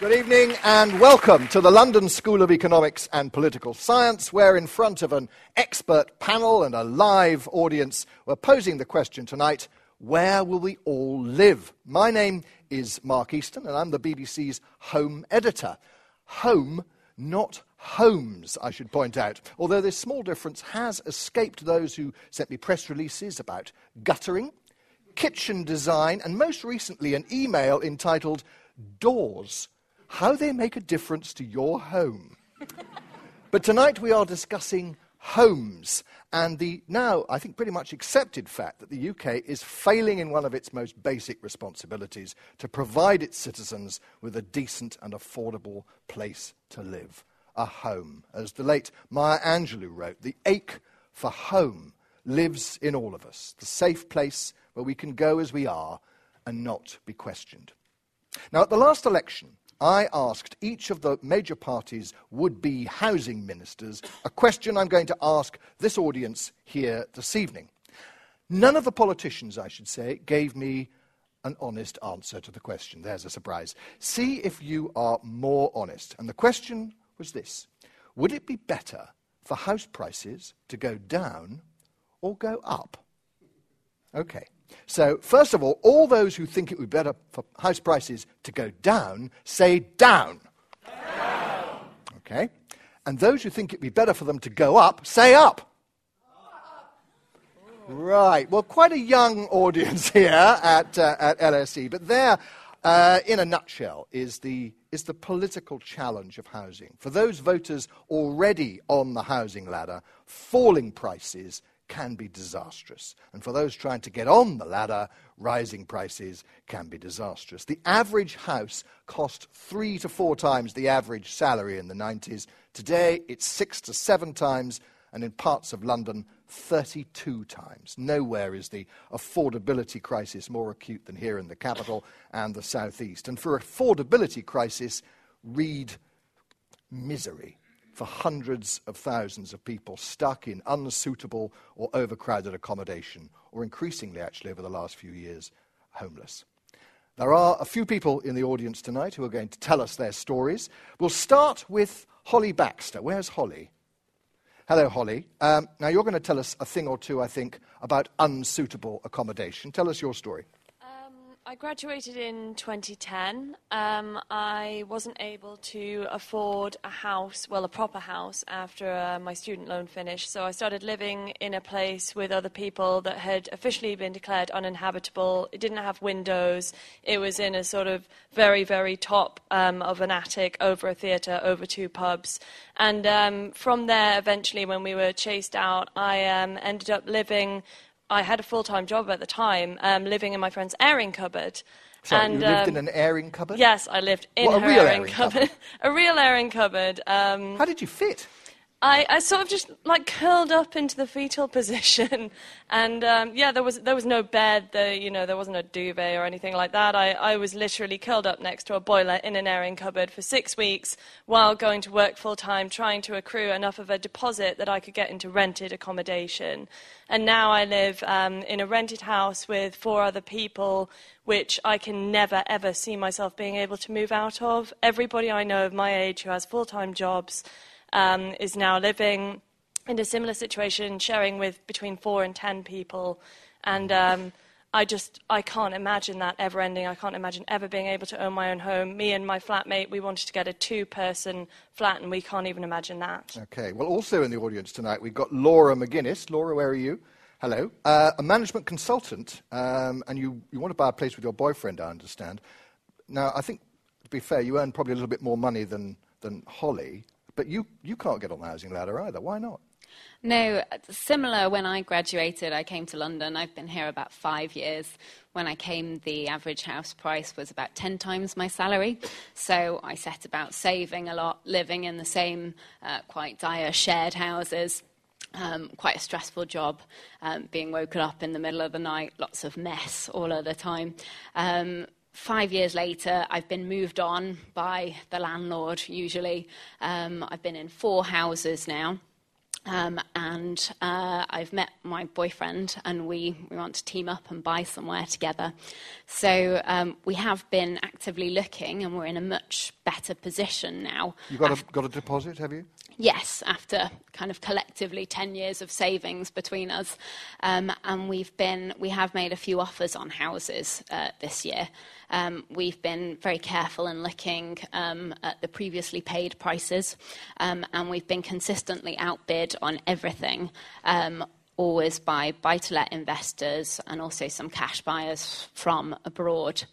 Good evening and welcome to the London School of Economics and Political Science, where, in front of an expert panel and a live audience, we're posing the question tonight where will we all live? My name is Mark Easton, and I'm the BBC's home editor. Home, not homes, I should point out, although this small difference has escaped those who sent me press releases about guttering, kitchen design, and most recently an email entitled Doors how they make a difference to your home. but tonight we are discussing homes and the now, I think, pretty much accepted fact that the UK is failing in one of its most basic responsibilities to provide its citizens with a decent and affordable place to live. A home. As the late Maya Angelou wrote, the ache for home lives in all of us, the safe place where we can go as we are and not be questioned. Now, at the last election, I asked each of the major parties' would be housing ministers a question I'm going to ask this audience here this evening. None of the politicians, I should say, gave me an honest answer to the question. There's a surprise. See if you are more honest. And the question was this Would it be better for house prices to go down or go up? Okay. So, first of all, all those who think it would be better for house prices to go down say down. down. Okay? And those who think it would be better for them to go up say up. Right. Well, quite a young audience here at, uh, at LSE, but there, uh, in a nutshell, is the, is the political challenge of housing. For those voters already on the housing ladder, falling prices can be disastrous. And for those trying to get on the ladder, rising prices can be disastrous. The average house cost three to four times the average salary in the 90s. Today, it's six to seven times, and in parts of London, 32 times. Nowhere is the affordability crisis more acute than here in the capital and the southeast. And for affordability crisis, read misery for hundreds of thousands of people stuck in unsuitable or overcrowded accommodation, or increasingly, actually, over the last few years, homeless. There are a few people in the audience tonight who are going to tell us their stories. We'll start with Holly Baxter. Where's Holly? Hello, Holly. Um, now, you're going to tell us a thing or two, I think, about unsuitable accommodation. Tell us your story. I graduated in 2010. Um, I wasn't able to afford a house, well, a proper house, after uh, my student loan finished. So I started living in a place with other people that had officially been declared uninhabitable. It didn't have windows. It was in a sort of very, very top um, of an attic, over a theatre, over two pubs. And um, from there, eventually, when we were chased out, I um, ended up living I had a full time job at the time, um, living in my friend's airing cupboard. Sorry, and, you lived um, in an airing cupboard? Yes, I lived in what, her airing, airing cupboard. a real airing cupboard. Um, How did you fit? I, I, sort of just like curled up into the fetal position, and um, yeah, there was there was no bed, there, you know, there wasn't a duvet or anything like that. I, I was literally curled up next to a boiler in an airing cupboard for six weeks while going to work full time, trying to accrue enough of a deposit that I could get into rented accommodation. And now I live um, in a rented house with four other people, which I can never ever see myself being able to move out of. Everybody I know of my age who has full time jobs um, is now living in a similar situation, sharing with between four and ten people. And um, I just, I can't imagine that ever ending. I can't imagine ever being able to own my own home. Me and my flatmate, we wanted to get a two person flat, and we can't even imagine that. Okay. Well, also in the audience tonight, we've got Laura McGuinness. Laura, where are you? Hello. Uh, a management consultant, um, and you, you want to buy a place with your boyfriend, I understand. Now, I think, to be fair, you earn probably a little bit more money than, than Holly. But you, you can't get on the housing ladder either. Why not? No, similar when I graduated, I came to London. I've been here about five years. When I came, the average house price was about 10 times my salary. So I set about saving a lot, living in the same uh, quite dire shared houses. Um, quite a stressful job, um, being woken up in the middle of the night, lots of mess all of the time. Um, five years later, I've been moved on by the landlord, usually. Um, I've been in four houses now. Um, and uh, I've met my boyfriend, and we, we want to team up and buy somewhere together. So um, we have been actively looking, and we're in a much better position now. You got a, got a deposit, have you? Yes, after kind of collectively 10 years of savings between us. Um, and we've been, we have made a few offers on houses uh, this year. Um, we've been very careful in looking um, at the previously paid prices, um, and we've been consistently outbid on everything. Um, always by buy to let investors and also some cash buyers from abroad.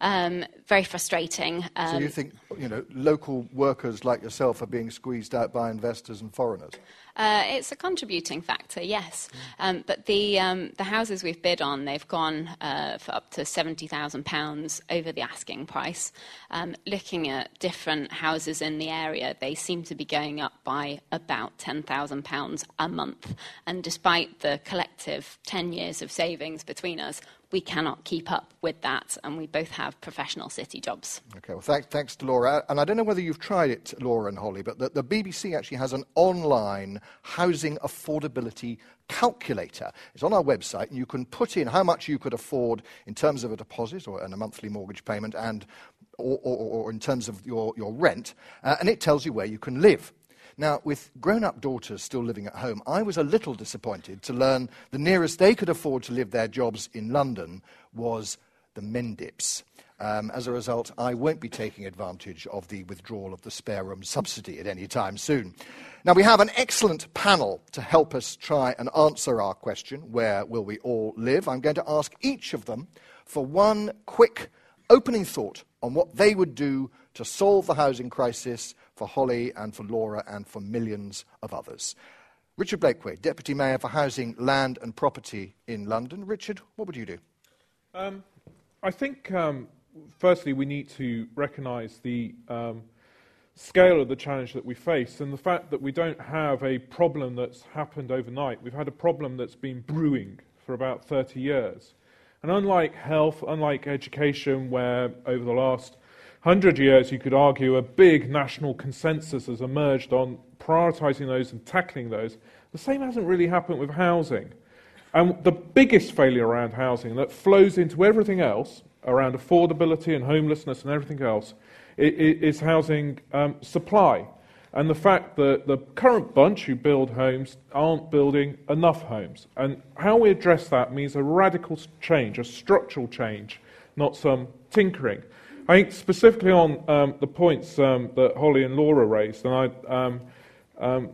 Um, very frustrating. Um, so you think you know local workers like yourself are being squeezed out by investors and foreigners? Uh, it's a contributing factor, yes. Um, but the, um, the houses we've bid on, they've gone uh, for up to £70,000 over the asking price. Um, looking at different houses in the area, they seem to be going up by about £10,000 a month. And despite the collective 10 years of savings between us, we cannot keep up with that, and we both have professional city jobs. Okay, well, thanks, thanks to Laura. And I don't know whether you've tried it, Laura and Holly, but the, the BBC actually has an online housing affordability calculator. It's on our website, and you can put in how much you could afford in terms of a deposit or and a monthly mortgage payment and or, or, or in terms of your, your rent, uh, and it tells you where you can live. Now, with grown up daughters still living at home, I was a little disappointed to learn the nearest they could afford to live their jobs in London was the Mendips. Um, as a result, I won't be taking advantage of the withdrawal of the spare room subsidy at any time soon. Now, we have an excellent panel to help us try and answer our question where will we all live? I'm going to ask each of them for one quick opening thought on what they would do to solve the housing crisis for Holly and for Laura and for millions of others. Richard Blakeway, Deputy Mayor for Housing, Land and Property in London. Richard, what would you do? Um, I think, um, firstly, we need to recognise the um, scale of the challenge that we face and the fact that we don't have a problem that's happened overnight. We've had a problem that's been brewing for about 30 years. And unlike health, unlike education, where over the last 100 years, you could argue a big national consensus has emerged on prioritising those and tackling those. The same hasn't really happened with housing. And the biggest failure around housing that flows into everything else, around affordability and homelessness and everything else, is housing um, supply. And the fact that the current bunch who build homes aren't building enough homes. And how we address that means a radical change, a structural change, not some tinkering. I think specifically on um, the points um, that Holly and Laura raised, and I, um, um,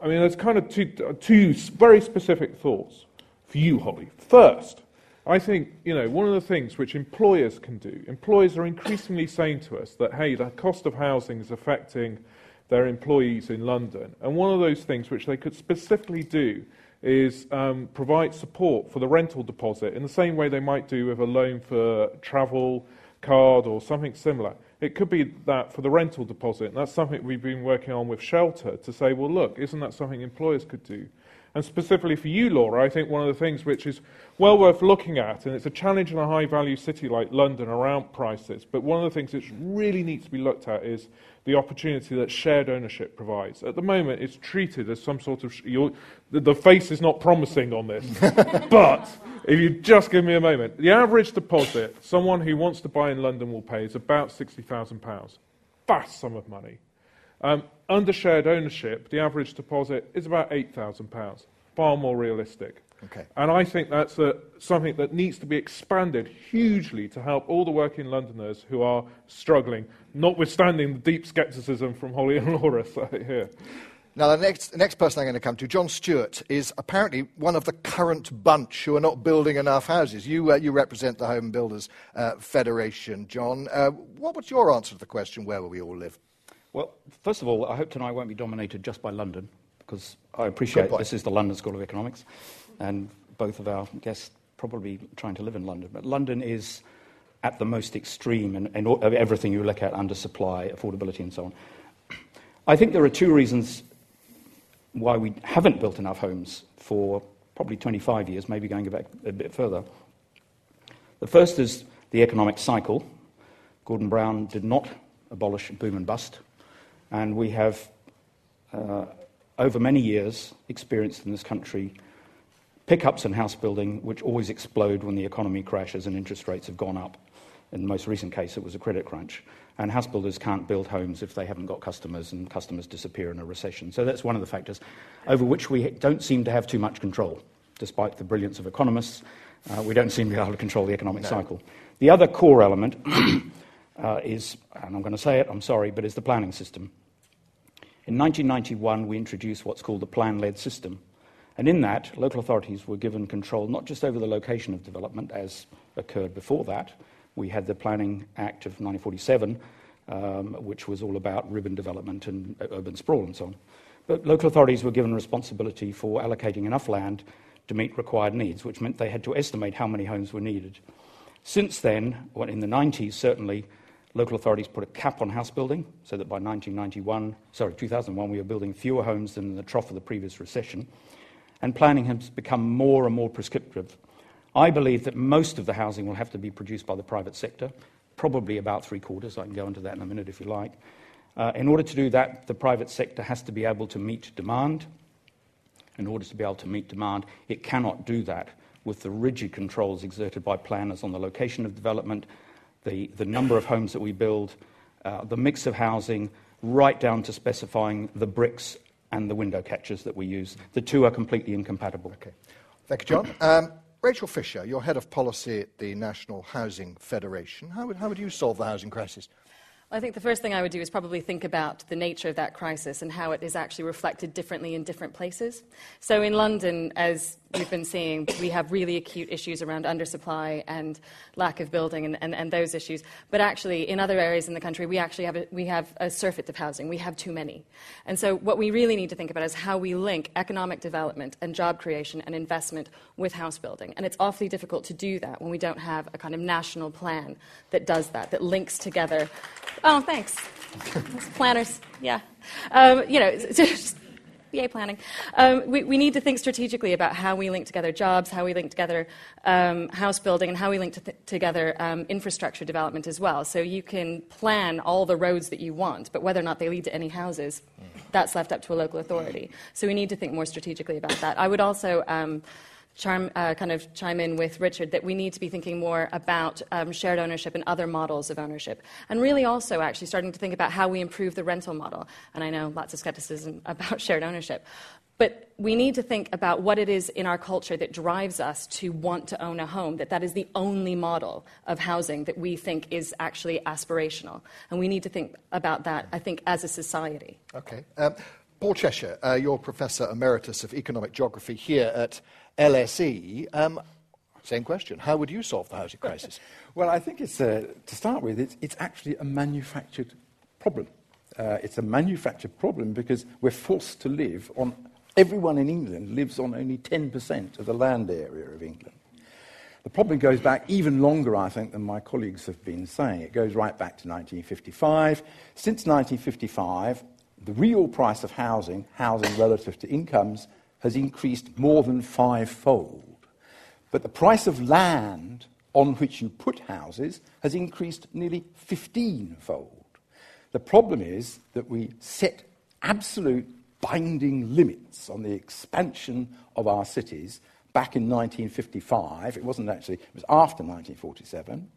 I mean, there's kind of two, two very specific thoughts for you, Holly. First, I think, you know, one of the things which employers can do, employers are increasingly saying to us that, hey, the cost of housing is affecting their employees in London. And one of those things which they could specifically do is um, provide support for the rental deposit in the same way they might do with a loan for travel card or something similar. It could be that for the rental deposit, and that's something we've been working on with Shelter to say, well, look, isn't that something employers could do? And specifically for you, Laura, I think one of the things which is well worth looking at, and it's a challenge in a high value city like London around prices, but one of the things which really needs to be looked at is the opportunity that shared ownership provides. At the moment, it's treated as some sort of. the, the face is not promising on this, but if you just give me a moment, the average deposit someone who wants to buy in London will pay is about £60,000. Vast sum of money. Um, under shared ownership, the average deposit is about £8,000, far more realistic. Okay. And I think that's a, something that needs to be expanded hugely to help all the working Londoners who are struggling, notwithstanding the deep scepticism from Holly and Laura here. Now, the next, the next person I'm going to come to, John Stewart, is apparently one of the current bunch who are not building enough houses. You, uh, you represent the Home Builders uh, Federation, John. Uh, what was your answer to the question, where will we all live? Well, first of all, I hope tonight won't be dominated just by London, because I appreciate this is the London School of Economics, and both of our guests probably trying to live in London. But London is at the most extreme in, in everything you look at under supply, affordability, and so on. I think there are two reasons why we haven't built enough homes for probably 25 years, maybe going back a bit further. The first is the economic cycle. Gordon Brown did not abolish boom and bust, and we have uh, over many years, experienced in this country pickups in house building, which always explode when the economy crashes and interest rates have gone up. In the most recent case, it was a credit crunch. And house builders can't build homes if they haven't got customers, and customers disappear in a recession. So that's one of the factors over which we don't seem to have too much control. Despite the brilliance of economists, uh, we don't seem to be able to control the economic no. cycle. The other core element uh, is, and I'm going to say it, I'm sorry, but is the planning system. In 1991, we introduced what's called the plan led system. And in that, local authorities were given control not just over the location of development, as occurred before that. We had the Planning Act of 1947, um, which was all about ribbon development and urban sprawl and so on. But local authorities were given responsibility for allocating enough land to meet required needs, which meant they had to estimate how many homes were needed. Since then, well, in the 90s, certainly, local authorities put a cap on house building so that by 1991, sorry, 2001, we were building fewer homes than in the trough of the previous recession. And planning has become more and more prescriptive. I believe that most of the housing will have to be produced by the private sector, probably about three quarters. I can go into that in a minute if you like. Uh, in order to do that, the private sector has to be able to meet demand. In order to be able to meet demand, it cannot do that with the rigid controls exerted by planners on the location of development, the, the number of homes that we build, uh, the mix of housing, right down to specifying the bricks and the window catchers that we use. The two are completely incompatible. Okay. Thank you, John. Um, Rachel Fisher, you're head of policy at the National Housing Federation. How would, how would you solve the housing crisis? I think the first thing I would do is probably think about the nature of that crisis and how it is actually reflected differently in different places. So in London, as we've been seeing, we have really acute issues around undersupply and lack of building and, and, and those issues. But actually, in other areas in the country, we actually have a, we have a surfeit of housing. We have too many. And so what we really need to think about is how we link economic development and job creation and investment with house building. And it's awfully difficult to do that when we don't have a kind of national plan that does that, that links together Oh, thanks. Planners, yeah. Um, you know, just, yay, planning. Um, we, we, need to think strategically about how we link together jobs, how we link together um, house building, and how we link to th- together um, infrastructure development as well. So you can plan all the roads that you want, but whether or not they lead to any houses, that's left up to a local authority. So we need to think more strategically about that. I would also um, charm, uh, kind of chime in with Richard that we need to be thinking more about um, shared ownership and other models of ownership. And really also actually starting to think about how we improve the rental model. And I know lots of skepticism about shared ownership. But we need to think about what it is in our culture that drives us to want to own a home, that that is the only model of housing that we think is actually aspirational. And we need to think about that, I think, as a society. Okay. Um, Paul Cheshire, uh, you're Professor Emeritus of Economic Geography here at LSE. Um, same question. How would you solve the housing crisis? well, I think it's, uh, to start with, it's, it's, actually a manufactured problem. Uh, it's a manufactured problem because we're forced to live on, everyone in England lives on only 10% of the land area of England. The problem goes back even longer, I think, than my colleagues have been saying. It goes right back to 1955. Since 1955, the real price of housing, housing relative to incomes, has increased more than fivefold. But the price of land on which you put houses has increased nearly 15fold. The problem is that we set absolute binding limits on the expansion of our cities back in 1955. It wasn't actually, it was after 1947.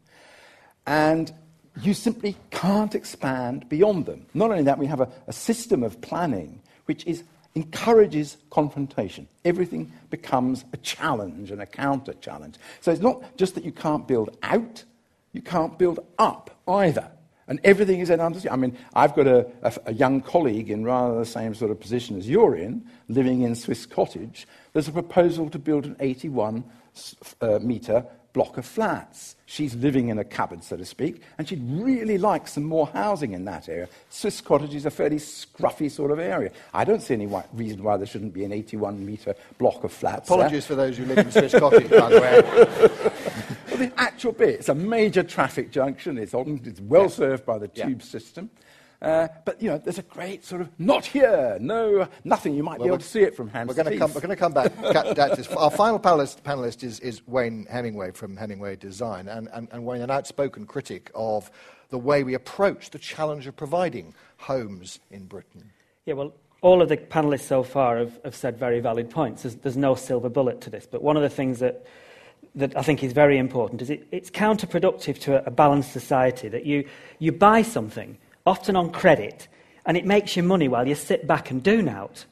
And you simply can't expand beyond them. Not only that, we have a, a system of planning which is encourages confrontation. Everything becomes a challenge and a counter challenge. So it's not just that you can't build out, you can't build up either. And everything is at understanding. I mean, I've got a, a, a, young colleague in rather the same sort of position as you're in, living in Swiss Cottage. There's a proposal to build an 81 uh, metre block of flats. She's living in a cupboard, so to speak, and she'd really like some more housing in that area. Swiss Cottage is a fairly scruffy sort of area. I don't see any reason why there shouldn't be an 81 metre block of flats. Apologies there. for those who live in Swiss Cottage, by the way. well, the actual bit, it's a major traffic junction. It's, on, it's well served by the tube yeah. system. Uh, but, you know, there's a great sort of not here, no, nothing. You might well, be able to see it from hands we're going to come, We're going to come back. Our final panelist, panelist is, is, Wayne Hemingway from Hemingway Design, and, and, and Wayne, an outspoken critic of the way we approach the challenge of providing homes in Britain. Yeah, well, all of the panelists so far have, have said very valid points. There's, there's, no silver bullet to this. But one of the things that, that I think is very important is it, it's counterproductive to a, a balanced society that you, you buy something, often on credit, and it makes you money while you sit back and do nout.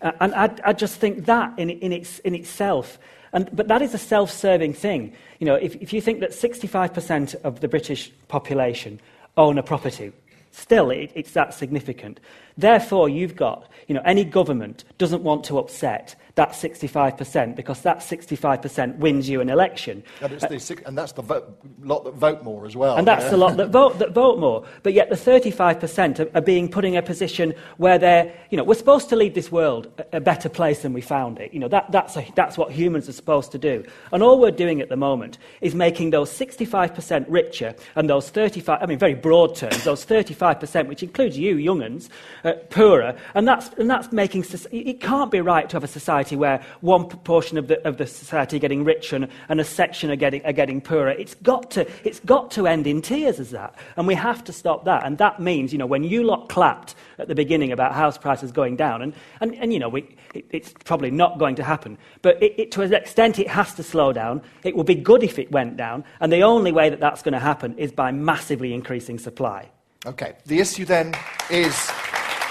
Uh, and I, I, just think that in, in, its, in itself, and, but that is a self serving thing. You know, if, if you think that 65% of the British population own a property, still it, it's that significant. Therefore, you've got, you know, any government doesn't want to upset that 65% because that 65% wins you an election. And, the, and that's the vote, lot that vote more as well. And that's yeah. the lot that vote, that vote more. But yet the 35% are, are, being put in a position where they're, you know, we're supposed to leave this world a, a better place than we found it. You know, that, that's, a, that's what humans are supposed to do. And all we're doing at the moment is making those 65% richer and those 35, I mean, very broad terms, those 35%, which includes you, young'uns, uh, poorer. And that's, and that's making, it can't be right to have a society society where one proportion of the, of the society are getting richer and, and a section are getting, are getting poorer. It's got, to, it's got to end in tears as that. And we have to stop that. And that means, you know, when you lot clapped at the beginning about house prices going down, and, and, and you know, we, it, it's probably not going to happen, but it, it, to an extent it has to slow down. It would be good if it went down. And the only way that that's going to happen is by massively increasing supply. Okay. The issue then is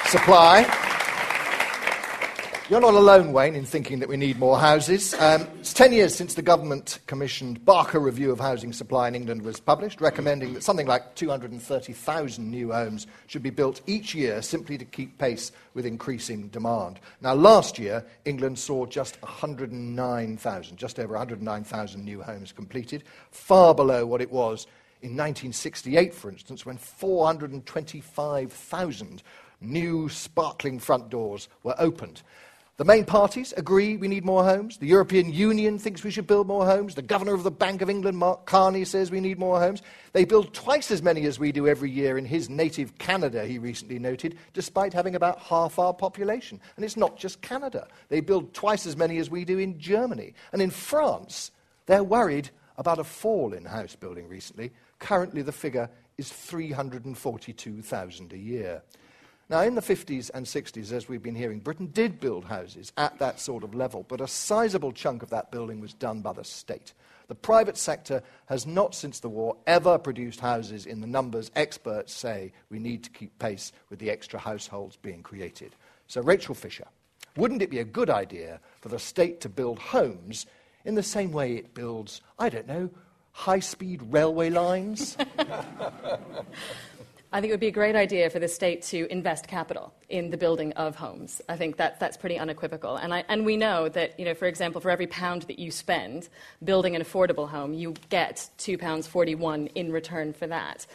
supply. You're not alone, Wayne, in thinking that we need more houses. Um, it's 10 years since the government commissioned Barker Review of Housing Supply in England was published, recommending that something like 230,000 new homes should be built each year simply to keep pace with increasing demand. Now, last year, England saw just 109,000, just over 109,000 new homes completed, far below what it was in 1968, for instance, when 425,000 new sparkling front doors were opened. The main parties agree we need more homes. The European Union thinks we should build more homes. The governor of the Bank of England, Mark Carney, says we need more homes. They build twice as many as we do every year in his native Canada, he recently noted, despite having about half our population. And it's not just Canada. They build twice as many as we do in Germany. And in France, they're worried about a fall in house building recently. Currently, the figure is 342,000 a year. Now, in the 50s and 60s, as we've been hearing, Britain did build houses at that sort of level, but a sizable chunk of that building was done by the state. The private sector has not, since the war, ever produced houses in the numbers experts say we need to keep pace with the extra households being created. So, Rachel Fisher, wouldn't it be a good idea for the state to build homes in the same way it builds, I don't know, high speed railway lines? I think it would be a great idea for the state to invest capital in the building of homes. I think that, that's pretty unequivocal. And, I, and we know that, you know, for example, for every pound that you spend building an affordable home, you get £2.41 in return for that.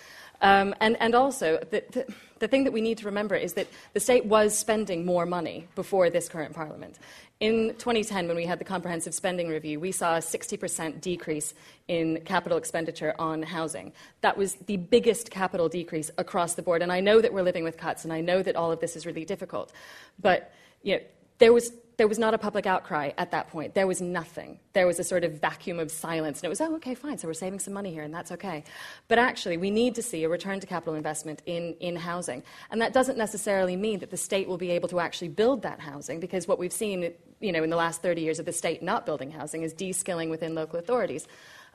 Um, and, and also, the, the, the thing that we need to remember is that the state was spending more money before this current parliament. In 2010, when we had the comprehensive spending review, we saw a 60% decrease in capital expenditure on housing. That was the biggest capital decrease across the board. And I know that we're living with cuts, and I know that all of this is really difficult. But you know, there was there was not a public outcry at that point. There was nothing. There was a sort of vacuum of silence. And it was, oh, okay, fine, so we're saving some money here, and that's okay. But actually, we need to see a return to capital investment in, in housing. And that doesn't necessarily mean that the state will be able to actually build that housing, because what we've seen you know, in the last 30 years of the state not building housing is de-skilling within local authorities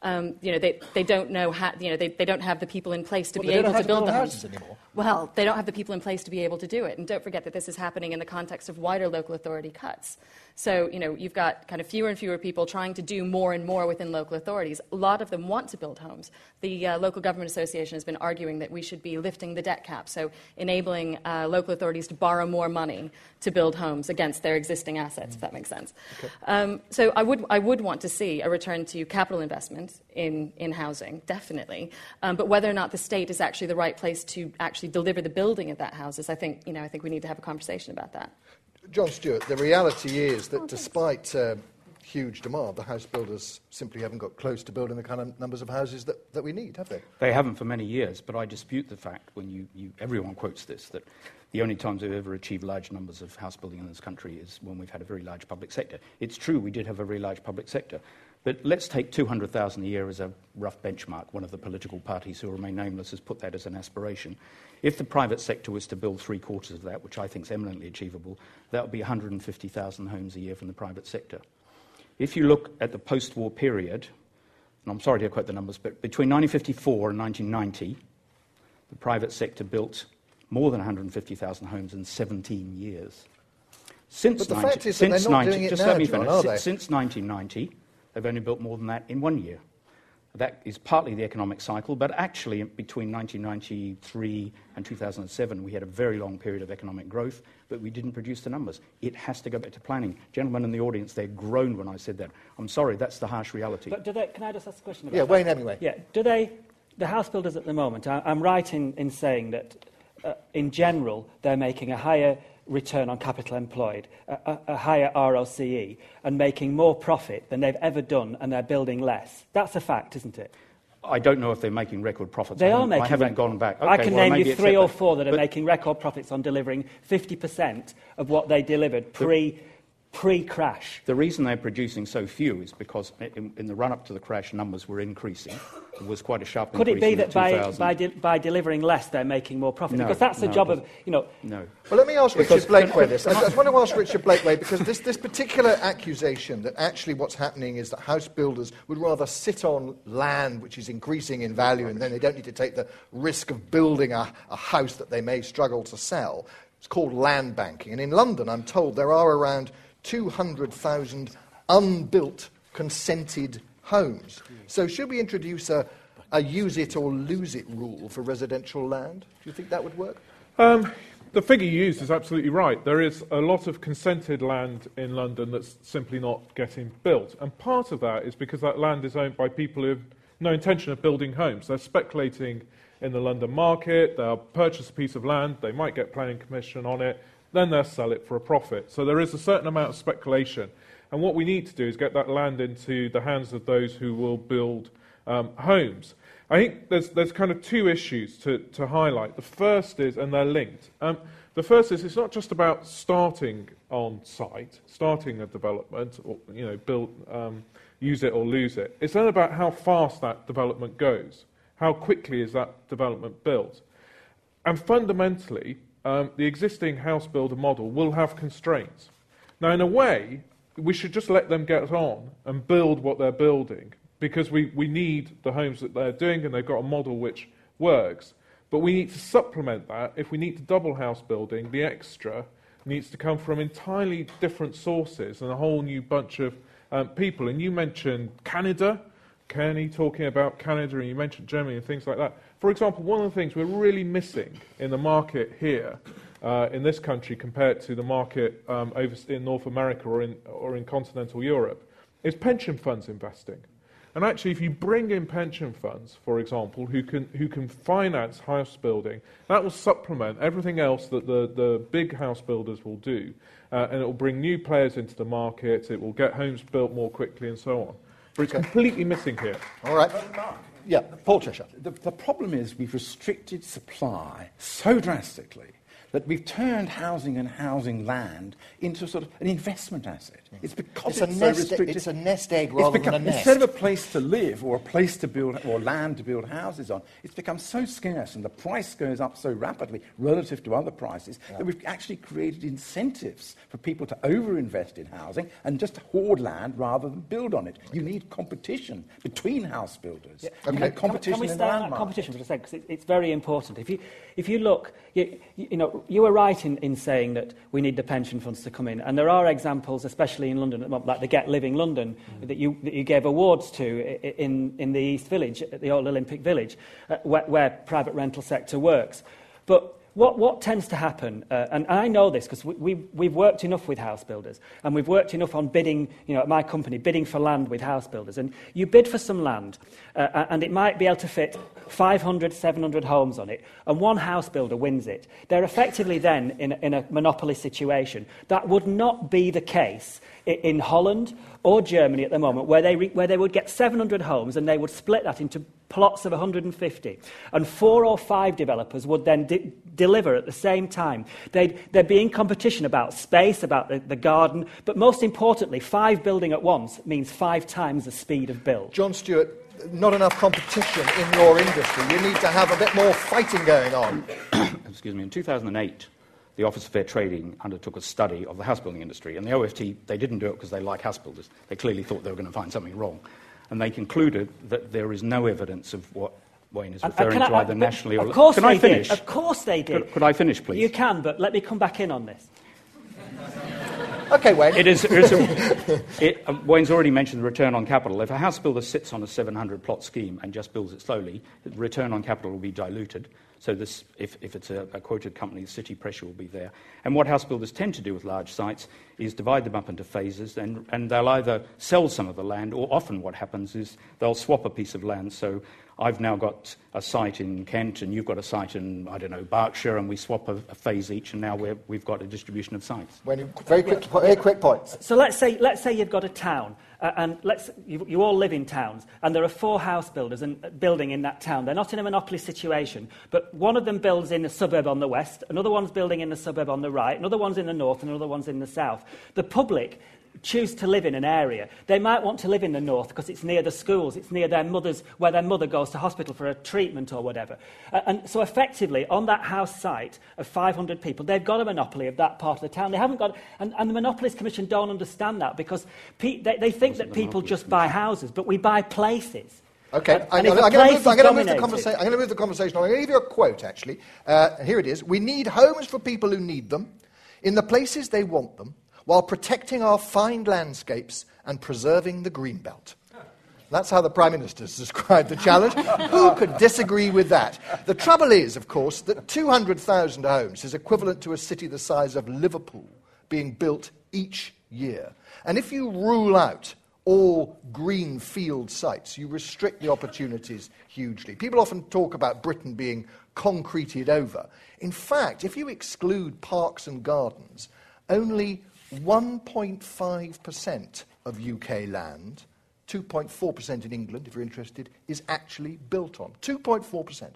um, you know, they, they don't know how, you know, they, they don't have the people in place to well, be able to build the houses anymore. Well, they don't have the people in place to be able to do it. And don't forget that this is happening in the context of wider local authority cuts. So, you know, you've got kind of fewer and fewer people trying to do more and more within local authorities. A lot of them want to build homes. The uh, Local Government Association has been arguing that we should be lifting the debt cap, so enabling uh, local authorities to borrow more money to build homes against their existing assets, mm. if that makes sense. Okay. Um, so I would, I would want to see a return to capital investment in, in housing, definitely. Um, but whether or not the state is actually the right place to actually deliver the building of that houses, I think, you know, I think we need to have a conversation about that. John Stewart, the reality is that oh, despite uh, huge demand, the house builders simply haven't got close to building the kind of numbers of houses that, that we need, have they? They haven't for many years, but I dispute the fact when you, you everyone quotes this that the only times we've ever achieved large numbers of house building in this country is when we've had a very large public sector. It's true we did have a very large public sector, But let's take 200,000 a year as a rough benchmark. One of the political parties who remain nameless has put that as an aspiration. If the private sector was to build three quarters of that, which I think is eminently achievable, that would be 150,000 homes a year from the private sector. If you look at the post war period, and I'm sorry to quote the numbers, but between 1954 and 1990, the private sector built more than 150,000 homes in 17 years. Since but the 90, fact is that they're not 90, doing it now, John, finish. Since 1990, they've only built more than that in one year. That is partly the economic cycle, but actually, between 1993 and 2007, we had a very long period of economic growth, but we didn't produce the numbers. It has to go back to planning. Gentlemen in the audience, they groaned when I said that. I'm sorry, that's the harsh reality. But do they, can I just ask a question about Yeah, that? Wayne Hemingway. Yeah, do they, the house builders at the moment, I, am right in, in saying that uh, in general, they're making a higher return on capital employed, a, a, higher ROCE, and making more profit than they've ever done, and they're building less. That's a fact, isn't it? I don't know if they're making record profits. They are making. I haven't gone back. Okay, I can well, name you three or four that are making record profits on delivering 50% of what they delivered pre pre-crash. The reason they're producing so few is because in, in the run-up to the crash, numbers were increasing. It was quite a sharp Could increase. Could it be that by, by, de- by, delivering less, they're making more profit? No, because that's the no, job of, you know... No. Well, let me ask Richard Blakeway this. I just want to ask Richard Blakeway, because this, this particular accusation that actually what's happening is that house builders would rather sit on land which is increasing in value and then they don't need to take the risk of building a, a house that they may struggle to sell. It's called land banking. And in London, I'm told there are around 200,000 unbuilt, consented homes. So, should we introduce a, a use it or lose it rule for residential land? Do you think that would work? Um, the figure you used is absolutely right. There is a lot of consented land in London that's simply not getting built. And part of that is because that land is owned by people who have no intention of building homes. They're speculating in the London market, they'll purchase a piece of land, they might get planning commission on it, then they'll sell it for a profit. So there is a certain amount of speculation. And what we need to do is get that land into the hands of those who will build um, homes. I think there's, there's kind of two issues to, to highlight. The first is, and they're linked. Um, the first is it's not just about starting on site, starting a development, or you know, build, um, use it or lose it. It's then about how fast that development goes. How quickly is that development built? And fundamentally, um, the existing house builder model will have constraints. Now, in a way, we should just let them get on and build what they're building because we, we need the homes that they're doing and they've got a model which works. But we need to supplement that. If we need to double house building, the extra needs to come from entirely different sources and a whole new bunch of um, people. And you mentioned Canada, Carney talking about Canada, and you mentioned Germany and things like that. For example, one of the things we're really missing in the market here, uh, in this country, compared to the market um, over in North America or in, or in continental Europe, is pension funds investing. And actually, if you bring in pension funds, for example, who can, who can finance house building, that will supplement everything else that the, the big house builders will do. Uh, and it will bring new players into the market, it will get homes built more quickly, and so on. But it's completely missing here. All right. Yeah, Paul Cheshire. The, the problem is we've restricted supply so drastically that we've turned housing and housing land into sort of an investment asset. It's because it's, it's, a, nest, so restricted. it's a nest egg rather become, than a nest. Instead of a place to live or a place to build or land to build houses on, it's become so scarce and the price goes up so rapidly relative to other prices yeah. that we've actually created incentives for people to overinvest in housing and just hoard land rather than build on it. You need competition between house builders. Yeah. Okay. You need competition can, can we stay on that competition for a second? Because it, it's very important. If you, if you look, you, you know, you were right in, in saying that we need the pension funds to come in. And there are examples, especially in London, like the Get Living London, mm. that, you, that you gave awards to in, in the East Village, at the old Olympic Village, uh, where, where private rental sector works. But what, what tends to happen, uh, and I know this because we, we, we've worked enough with house builders, and we've worked enough on bidding, you know, at my company, bidding for land with house builders. And you bid for some land, uh, and it might be able to fit 500, 700 homes on it, and one house builder wins it. They're effectively then in, in a monopoly situation. That would not be the case in Holland or Germany at the moment, where they, re- where they would get 700 homes and they would split that into plots of 150, and four or five developers would then de- deliver at the same time. They'd, they'd be in competition about space, about the, the garden, but most importantly, five building at once means five times the speed of build. John Stewart, not enough competition in your industry. You need to have a bit more fighting going on. Excuse me. In 2008, the Office of Fair Trading undertook a study of the house building industry. And the OFT, they didn't do it because they like house builders. They clearly thought they were going to find something wrong. And they concluded that there is no evidence of what Wayne is uh, uh, referring I, to either uh, nationally or... Of course can they I finish? Did. Of course they did. Could, could I finish, please? You can, but let me come back in on this. Okay, Wayne. It is, it is a, it, uh, Wayne's already mentioned the return on capital. If a house builder sits on a 700 plot scheme and just builds it slowly, the return on capital will be diluted. So this, if, if it's a, a, quoted company, the city pressure will be there. And what house builders tend to do with large sites is divide them up into phases, and, and they'll either sell some of the land, or often what happens is they'll swap a piece of land. So I've now got a site in Kent, and you've got a site in, I don't know, Berkshire, and we swap a, a phase each, and now we have got a distribution of sites. When you, very, quick, very quick points. So let's say, let's say you've got a town, uh, and let's, you, you, all live in towns, and there are four house builders and, uh, building in that town. They're not in a monopoly situation, but one of them builds in a suburb on the west, another one's building in a suburb on the right, another one's in the north, and another one's in the south. The public choose to live in an area. They might want to live in the north because it's near the schools, it's near their mother's, where their mother goes to hospital for a treatment or whatever. Uh, and so effectively, on that house site of 500 people, they've got a monopoly of that part of the town. They haven't got, and, and the Monopolies Commission don't understand that because pe- they, they think that people just buy houses, but we buy places. Okay, I'm, going to move, move, the conversation. I'm going to move the conversation on. I'm going to give you a quote, actually. Uh, here it is. We need homes for people who need them, in the places they want them, while protecting our fine landscapes and preserving the green belt. That's how the Prime Minister described the challenge. Who could disagree with that? The trouble is, of course, that 200,000 homes is equivalent to a city the size of Liverpool being built each year. And if you rule out all green field sites, you restrict the opportunities hugely. People often talk about Britain being concreted over. In fact, if you exclude parks and gardens, only 1.5% of UK land, 2.4% in England, if you're interested, is actually built on. 2.4%.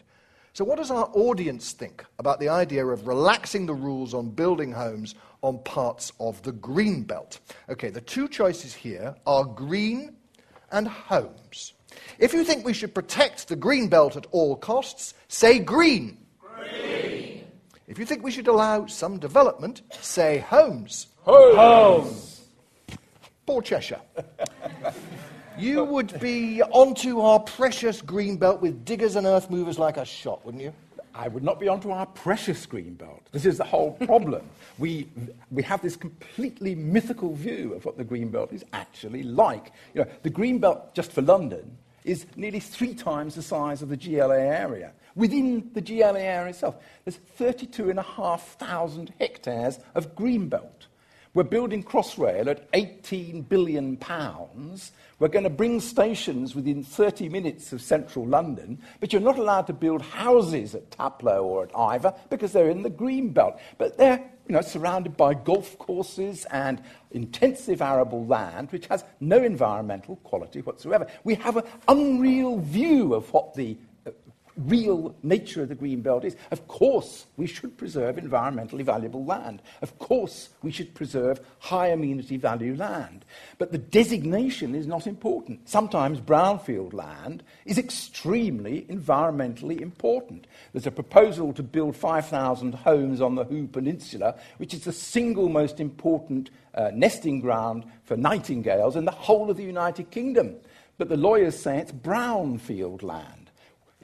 So, what does our audience think about the idea of relaxing the rules on building homes on parts of the green belt? Okay, the two choices here are green and homes. If you think we should protect the green belt at all costs, say green. Green. If you think we should allow some development, say homes. Home. Paul Cheshire. you would be onto our precious green belt with diggers and earth movers like a shot, wouldn't you? I would not be onto our precious green belt. This is the whole problem. we, we have this completely mythical view of what the green belt is actually like. You know, the green belt, just for London, is nearly three times the size of the GLA area. Within the GLA area itself, there's 32,500 hectares of green belt. We're building Crossrail at 18 billion pounds. We're going to bring stations within 30 minutes of central London, but you're not allowed to build houses at Taplow or at Iver because they're in the green belt. But they're you know, surrounded by golf courses and intensive arable land, which has no environmental quality whatsoever. We have an unreal view of what the real nature of the green belt is. Of course, we should preserve environmentally valuable land. Of course, we should preserve high amenity value land. But the designation is not important. Sometimes brownfield land is extremely environmentally important. There's a proposal to build 5,000 homes on the Hoo Peninsula, which is the single most important uh, nesting ground for nightingales in the whole of the United Kingdom. But the lawyers say it's brownfield land.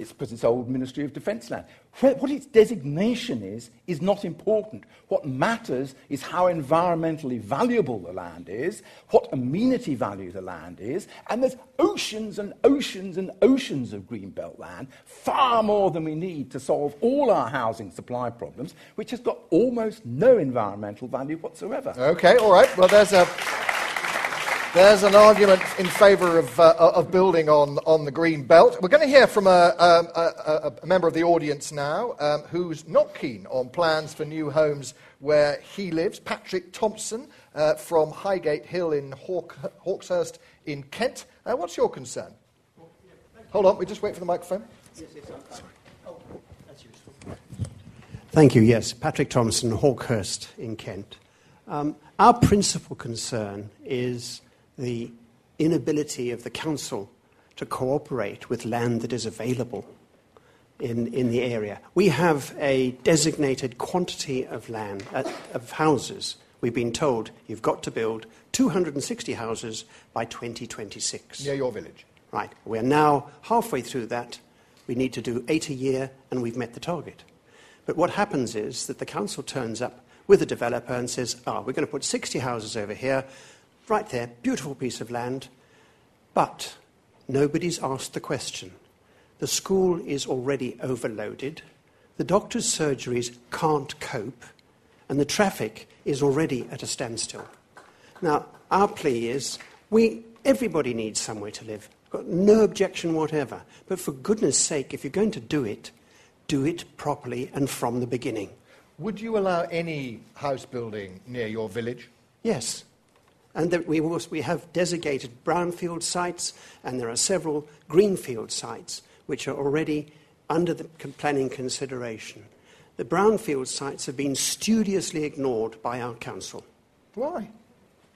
It's because it's old Ministry of Defence land. What its designation is, is not important. What matters is how environmentally valuable the land is, what amenity value the land is, and there's oceans and oceans and oceans of greenbelt land, far more than we need to solve all our housing supply problems, which has got almost no environmental value whatsoever. Okay, all right. Well, there's a. There's an argument in favour of, uh, of building on, on the green belt. We're going to hear from a, a, a member of the audience now um, who's not keen on plans for new homes where he lives, Patrick Thompson uh, from Highgate Hill in Hawk, Hawkhurst in Kent. Uh, what's your concern? Hold on, we just wait for the microphone. Thank you. Yes, Patrick Thompson, Hawkhurst in Kent. Um, our principal concern is the inability of the council to cooperate with land that is available in, in the area. We have a designated quantity of land, uh, of houses. We've been told you've got to build 260 houses by 2026. Near your village. Right. We're now halfway through that. We need to do eight a year, and we've met the target. But what happens is that the council turns up with a developer and says, ah, oh, we're going to put 60 houses over here, right there, beautiful piece of land. But nobody's asked the question the school is already overloaded, the doctor's surgeries can't cope, and the traffic is already at a standstill. Now, our plea is we, everybody needs somewhere to live. Got no objection whatever. But for goodness sake, if you're going to do it, do it properly and from the beginning. Would you allow any house building near your village? Yes. And we, also, we have designated brownfield sites, and there are several greenfield sites which are already under the planning consideration. The brownfield sites have been studiously ignored by our council. Why?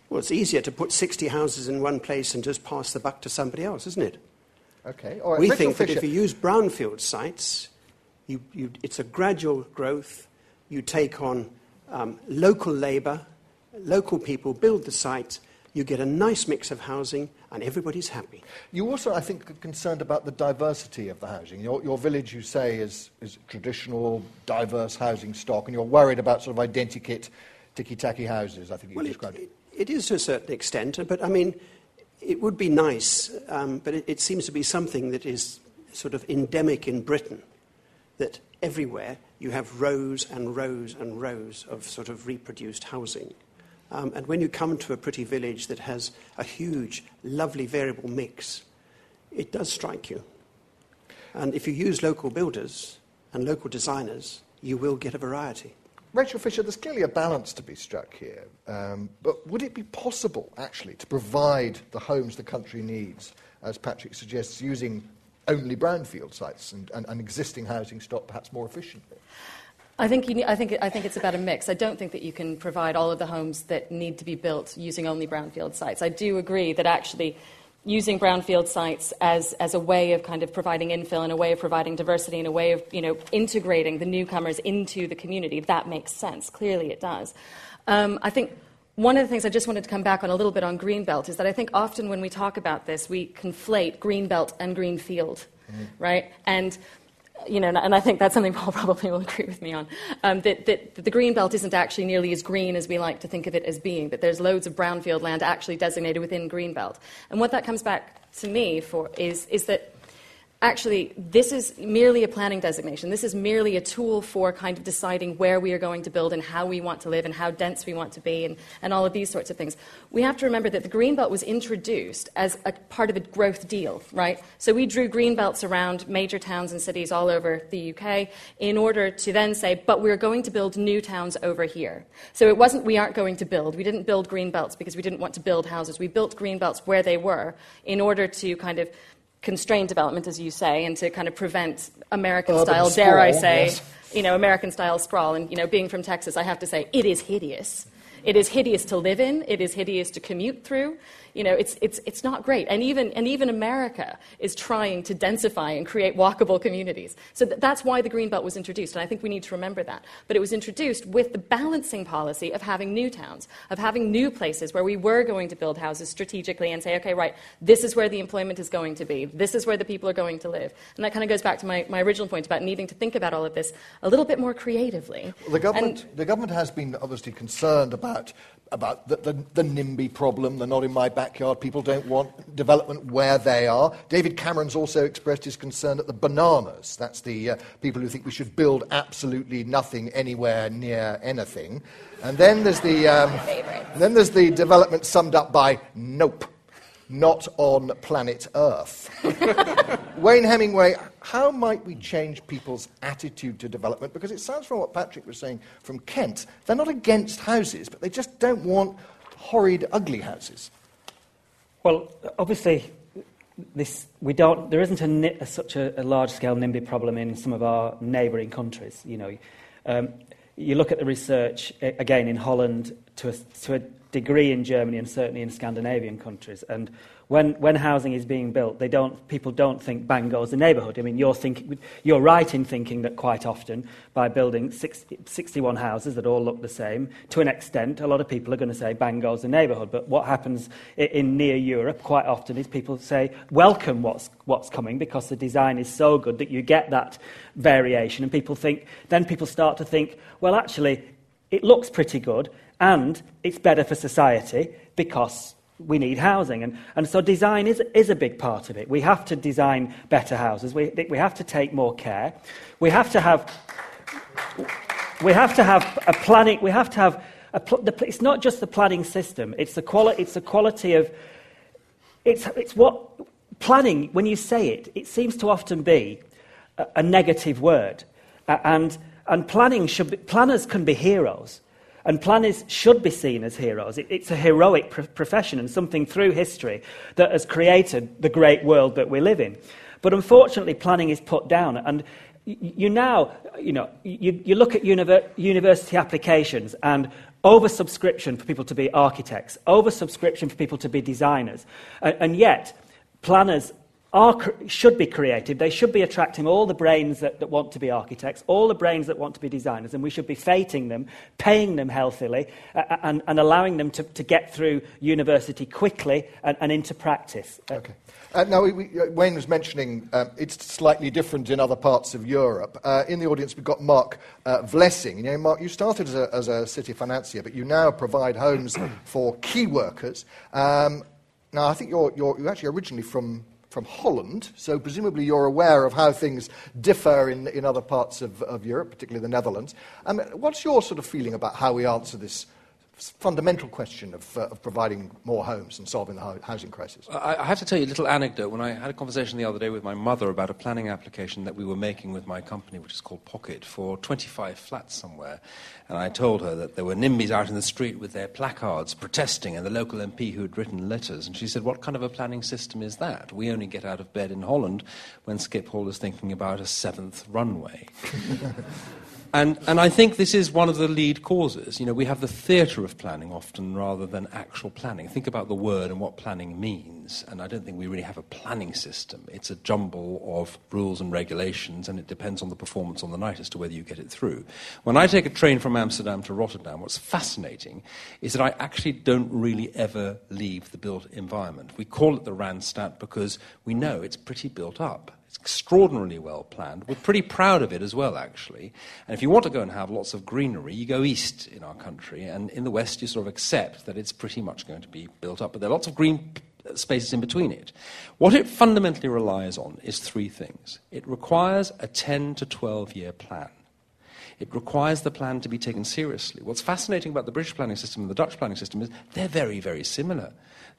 Well, it's easier to put 60 houses in one place and just pass the buck to somebody else, isn't it? Okay. Right. We Rachel think Fisher. that if you use brownfield sites, you, you, it's a gradual growth. You take on um, local labour, local people build the site, you get a nice mix of housing, and everybody's happy. You also, I think, are concerned about the diversity of the housing. Your, your village, you say, is, is traditional, diverse housing stock, and you're worried about sort of identikit, ticky-tacky houses, I think you well, described it, it. It is to a certain extent, but I mean, it would be nice, um, but it, it seems to be something that is sort of endemic in Britain, that everywhere you have rows and rows and rows of sort of reproduced housing. Um, and when you come to a pretty village that has a huge, lovely variable mix, it does strike you. And if you use local builders and local designers, you will get a variety. Rachel Fisher, there's clearly a balance to be struck here. Um, but would it be possible, actually, to provide the homes the country needs, as Patrick suggests, using only brownfield sites and, and, and existing housing stock perhaps more efficiently? I think, need, I, think, I think it's about a mix. I don't think that you can provide all of the homes that need to be built using only brownfield sites. I do agree that actually using brownfield sites as, as a way of kind of providing infill and a way of providing diversity and a way of you know, integrating the newcomers into the community, that makes sense. Clearly it does. Um, I think one of the things I just wanted to come back on a little bit on Greenbelt is that I think often when we talk about this, we conflate Greenbelt and Greenfield, mm-hmm. right? And you know, and I think that's something Paul probably will agree with me on, um, that, that, that, the green belt isn't actually nearly as green as we like to think of it as being, that there's loads of brownfield land actually designated within green belt. And what that comes back to me for is, is that actually, this is merely a planning designation. This is merely a tool for kind of deciding where we are going to build and how we want to live and how dense we want to be and, and all of these sorts of things. We have to remember that the Greenbelt was introduced as a part of a growth deal, right? So we drew Greenbelts around major towns and cities all over the UK in order to then say, but we're going to build new towns over here. So it wasn't we aren't going to build. We didn't build Greenbelts because we didn't want to build houses. We built Greenbelts where they were in order to kind of constrain development, as you say, and to kind of prevent American style, dare I say, yes. you know, American style sprawl. And, you know, being from Texas, I have to say, it is hideous. It is hideous to live in, it is hideous to commute through. You know, it's, it's, it's not great. And even, and even America is trying to densify and create walkable communities. So th- that's why the Greenbelt was introduced, and I think we need to remember that. But it was introduced with the balancing policy of having new towns, of having new places where we were going to build houses strategically and say, okay, right, this is where the employment is going to be, this is where the people are going to live. And that kind of goes back to my, my original point about needing to think about all of this a little bit more creatively. Well, the, government, and, the government has been obviously concerned about about the, the, the, NIMBY problem, the not in my backyard, people don't want development where they are. David Cameron's also expressed his concern at the bananas. That's the uh, people who think we should build absolutely nothing anywhere near anything. And then there's the, um, then there's the development summed up by nope not on planet Earth. Wayne Hemingway, how might we change people's attitude to development? Because it sounds from what Patrick was saying from Kent, they're not against houses, but they just don't want horrid, ugly houses. Well, obviously, this, we don't, there isn't a, a, such a, a large-scale NIMBY problem in some of our neighbouring countries. You know, um, you look at the research again in Holland to a, to a degree in Germany and certainly in Scandinavian countries, and when, when housing is being built, they don't, people don't think bang goes the neighbourhood. I mean, you're, thinking, you're right in thinking that quite often by building 60, 61 houses that all look the same, to an extent, a lot of people are going to say bang goes the neighbourhood. But what happens in, in near Europe quite often is people say welcome what's, what's coming because the design is so good that you get that variation. And people think, then people start to think, well, actually, it looks pretty good and it's better for society because we need housing. And, and so design is, is a big part of it. We have to design better houses. We, we have to take more care. We have to have, we have, to have a planning, we have to have, a, the, it's not just the planning system, it's the, quali- it's the quality of, it's, it's what, planning, when you say it, it seems to often be a, a negative word. Uh, and, and planning should be, planners can be heroes. And planners should be seen as heroes. It, it's a heroic pr- profession and something through history that has created the great world that we live in. But unfortunately, planning is put down. And you now, you know, you, you look at univer- university applications and oversubscription for people to be architects, oversubscription for people to be designers. And, and yet, planners are, should be creative. They should be attracting all the brains that, that want to be architects, all the brains that want to be designers, and we should be fating them, paying them healthily, uh, and, and allowing them to, to get through university quickly and, and into practice. Okay. Uh, now, we, we, uh, Wayne was mentioning um, it's slightly different in other parts of Europe. Uh, in the audience, we've got Mark uh, Vlessing. You know, Mark, you started as a, as a, city financier, but you now provide homes for key workers. Um, now, I think you're, you're, you're actually originally from from Holland, so presumably you're aware of how things differ in, in other parts of, of Europe, particularly the Netherlands. Um, what's your sort of feeling about how we answer this fundamental question of, uh, of providing more homes and solving the housing crisis. I, I, have to tell you a little anecdote. When I had a conversation the other day with my mother about a planning application that we were making with my company, which is called Pocket, for 25 flats somewhere, and I told her that there were NIMBYs out in the street with their placards protesting, and the local MP who had written letters, and she said, "What kind of a planning system is that? We only get out of bed in Holland when Schiphol is thinking about a seventh runway." And, and I think this is one of the lead causes. You know, we have the theatre of planning often rather than actual planning. Think about the word and what planning means. And I don't think we really have a planning system. It's a jumble of rules and regulations, and it depends on the performance on the night as to whether you get it through. When I take a train from Amsterdam to Rotterdam, what's fascinating is that I actually don't really ever leave the built environment. We call it the Randstad because we know it's pretty built up. Extraordinarily well planned. We're pretty proud of it as well, actually. And if you want to go and have lots of greenery, you go east in our country. And in the west, you sort of accept that it's pretty much going to be built up. But there are lots of green uh, spaces in between it. What it fundamentally relies on is three things it requires a 10 to 12 year plan. It requires the plan to be taken seriously. What's fascinating about the British planning system and the Dutch planning system is they're very, very similar.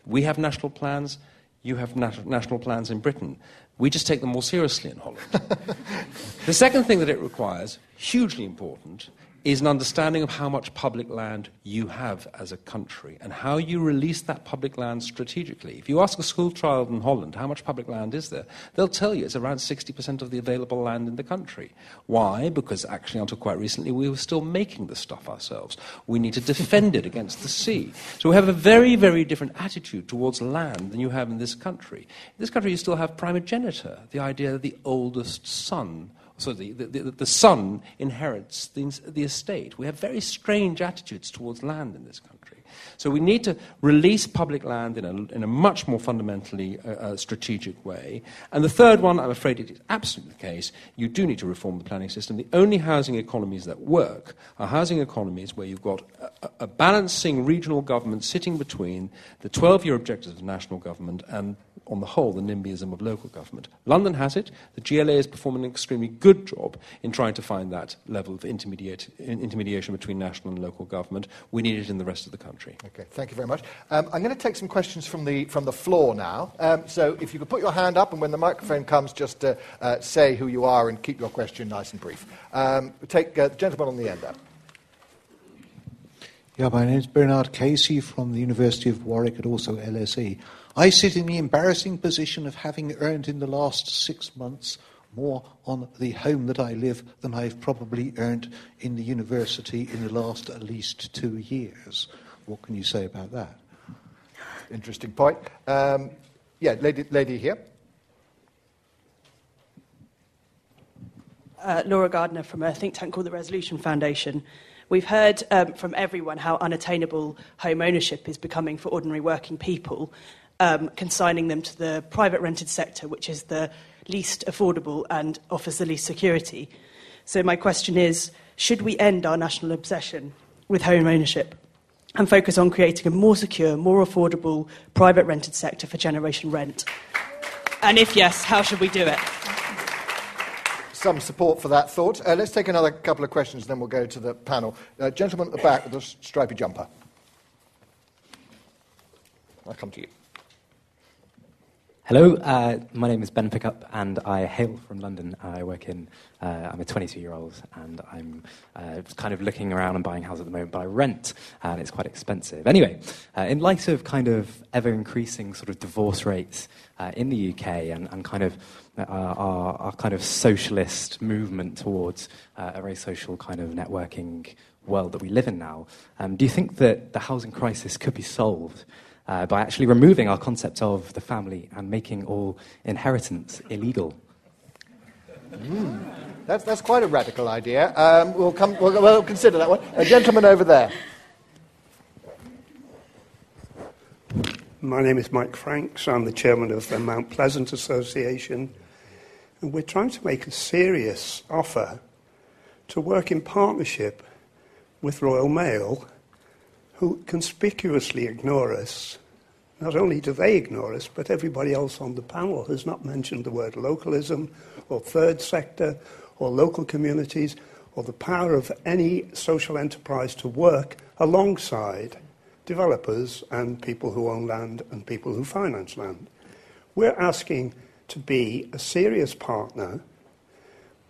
We have national plans, you have nat- national plans in Britain. We just take them more seriously in Holland. the second thing that it requires, hugely important, is an understanding of how much public land you have as a country and how you release that public land strategically. If you ask a school child in Holland how much public land is there, they'll tell you it's around 60% of the available land in the country. Why? Because actually, until quite recently, we were still making the stuff ourselves. We need to defend it against the sea. So we have a very, very different attitude towards land than you have in this country. In this country, you still have primogeniture, the idea that the oldest son so the, the, the, son inherits the, the estate. We have very strange attitudes towards land in this country. So we need to release public land in a, in a much more fundamentally uh, uh, strategic way. And the third one, I'm afraid it is absolutely the case, you do need to reform the planning system. The only housing economies that work are housing economies where you've got a, a balancing regional government sitting between the 12-year objectives of national government and on the whole, the NIMBYism of local government. London has it. The GLA is performing an extremely good job in trying to find that level of intermediation between national and local government. We need it in the rest of the country. Okay, thank you very much. Um, I'm going to take some questions from the, from the floor now. Um, so if you could put your hand up, and when the microphone comes, just uh, uh, say who you are and keep your question nice and brief. Um, take uh, the gentleman on the end there. Yeah, my name is Bernard Casey from the University of Warwick and also LSE. I sit in the embarrassing position of having earned in the last six months more on the home that I live than I've probably earned in the university in the last at least two years. What can you say about that? Interesting point. Um, yeah, lady, lady here. Uh, Laura Gardner from a think tank called the Resolution Foundation. We've heard um, from everyone how unattainable home ownership is becoming for ordinary working people, um, consigning them to the private rented sector, which is the least affordable and offers the least security. So, my question is should we end our national obsession with home ownership and focus on creating a more secure, more affordable private rented sector for generation rent? And if yes, how should we do it? some support for that thought. Uh, let's take another couple of questions, then we'll go to the panel. Uh, gentleman at the back with the stripy jumper. I'll come to you. Hello, uh, my name is Ben Pickup, and I hail from London. I work in, uh, I'm a 22 year old, and I'm uh, kind of looking around and buying houses at the moment, but I rent, and it's quite expensive. Anyway, uh, in light of kind of ever increasing sort of divorce rates uh, in the UK and, and kind of uh, our, our, kind of socialist movement towards a very social kind of networking world that we live in now. Um, do you think that the housing crisis could be solved uh, by actually removing our concept of the family and making all inheritance illegal? Mm. That's, that's quite a radical idea. Um, we'll, come, we'll, we'll consider that one. A gentleman over there. My name is Mike Franks. I'm the chairman of the Mount Pleasant Association. And we're trying to make a serious offer to work in partnership with Royal Mail, who conspicuously ignore us. Not only do they ignore us, but everybody else on the panel has not mentioned the word localism or third sector or local communities or the power of any social enterprise to work alongside developers and people who own land and people who finance land. We're asking to be a serious partner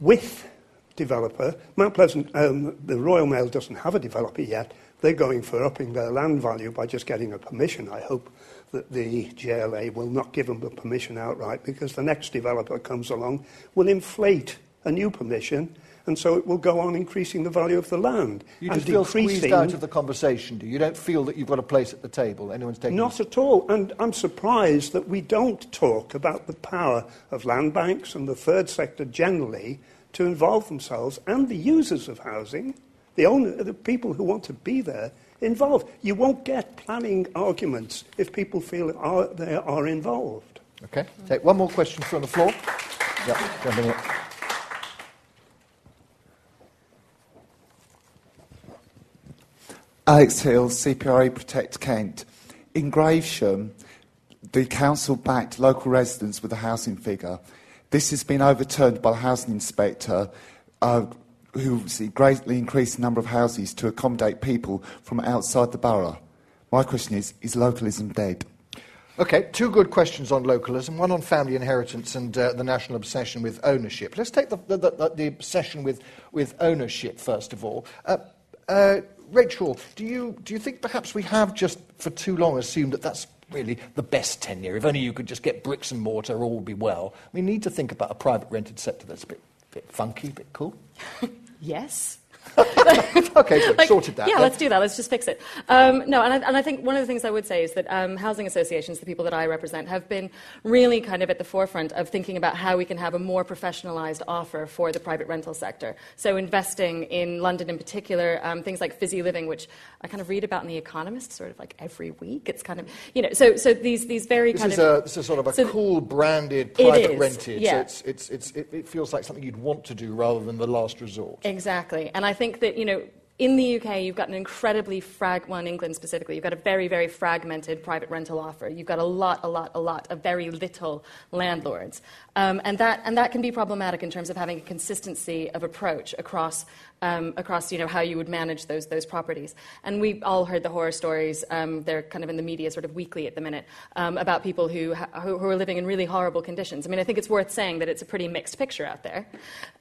with developer. Mount Pleasant, um, the Royal Mail doesn't have a developer yet. They're going for upping their land value by just getting a permission. I hope that the GLA will not give them the permission outright because the next developer comes along will inflate a new permission and so it will go on increasing the value of the land. You just feel squeezed out of the conversation, do you? You don't feel that you've got a place at the table, anyone's taking... Not at all, and I'm surprised that we don't talk about the power of land banks and the third sector generally to involve themselves and the users of housing, the, owner, the people who want to be there, involved. You won't get planning arguments if people feel are, they are involved. Okay, take one more question from the floor. Yeah, Alex Hill, CPRE Protect Kent. In Gravesham, the council backed local residents with a housing figure. This has been overturned by the housing inspector, uh, who see greatly increased the number of houses to accommodate people from outside the borough. My question is Is localism dead? Okay, two good questions on localism, one on family inheritance and uh, the national obsession with ownership. Let's take the, the, the, the obsession with, with ownership, first of all. Uh, uh, Rachel, do you, do you think perhaps we have just for too long assumed that that's really the best tenure? If only you could just get bricks and mortar, all would be well. We need to think about a private rented sector that's a bit, bit funky, a bit cool. yes. okay, good. Like, sorted that. Yeah, let's do that. Let's just fix it. Um, no, and I, and I, think one of the things I would say is that um, housing associations, the people that I represent, have been really kind of at the forefront of thinking about how we can have a more professionalised offer for the private rental sector. So investing in London in particular, um, things like Fizzy Living, which I kind of read about in The Economist sort of like every week. It's kind of, you know, so, so these, these very this kind is of... A, this is sort of a so cool, branded, private rented. Yeah. So it's, it's, it's, it, it feels like something you'd want to do rather than the last resort. Exactly. And I think that, you know, in the UK, you've got an incredibly frag, well, in England specifically, you've got a very, very fragmented private rental offer. You've got a lot, a lot, a lot of very little landlords. Um, and, that, and that can be problematic in terms of having a consistency of approach across um, across you know, how you would manage those, those properties. And we all heard the horror stories, um, they're kind of in the media sort of weekly at the minute, um, about people who, who, who, are living in really horrible conditions. I mean, I think it's worth saying that it's a pretty mixed picture out there.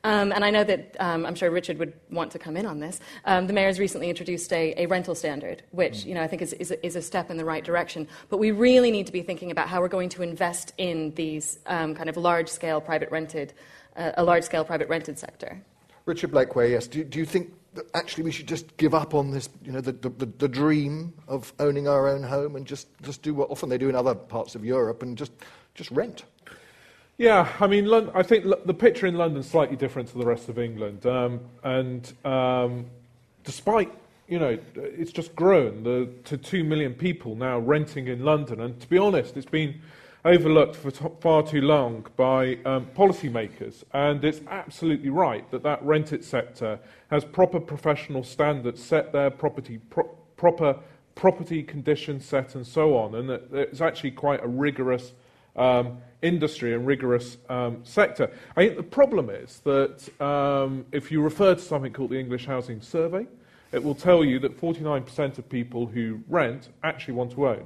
Um, and I know that um, I'm sure Richard would want to come in on this, the mayor has recently introduced a, a rental standard, which you know, I think is, is a, is, a, step in the right direction. But we really need to be thinking about how we're going to invest in these kind of large scale private rented, uh, a large scale private rented sector. Richard Blakeway, yes. Do, do you think that actually we should just give up on this, you know, the, the, the, dream of owning our own home and just, just do what often they do in other parts of Europe and just, just rent? Yeah, I mean, London, I think the picture in London is slightly different to the rest of England. Um, and um, despite, you know, it's just grown the, to 2 million people now renting in London. And to be honest, it's been overlooked for t- far too long by um, policymakers. And it's absolutely right that that rented sector has proper professional standards set there, property, pro- proper property conditions set, and so on. And it's actually quite a rigorous um, industry and rigorous um, sector. I think the problem is that um, if you refer to something called the English Housing Survey, it will tell you that 49% of people who rent actually want to own.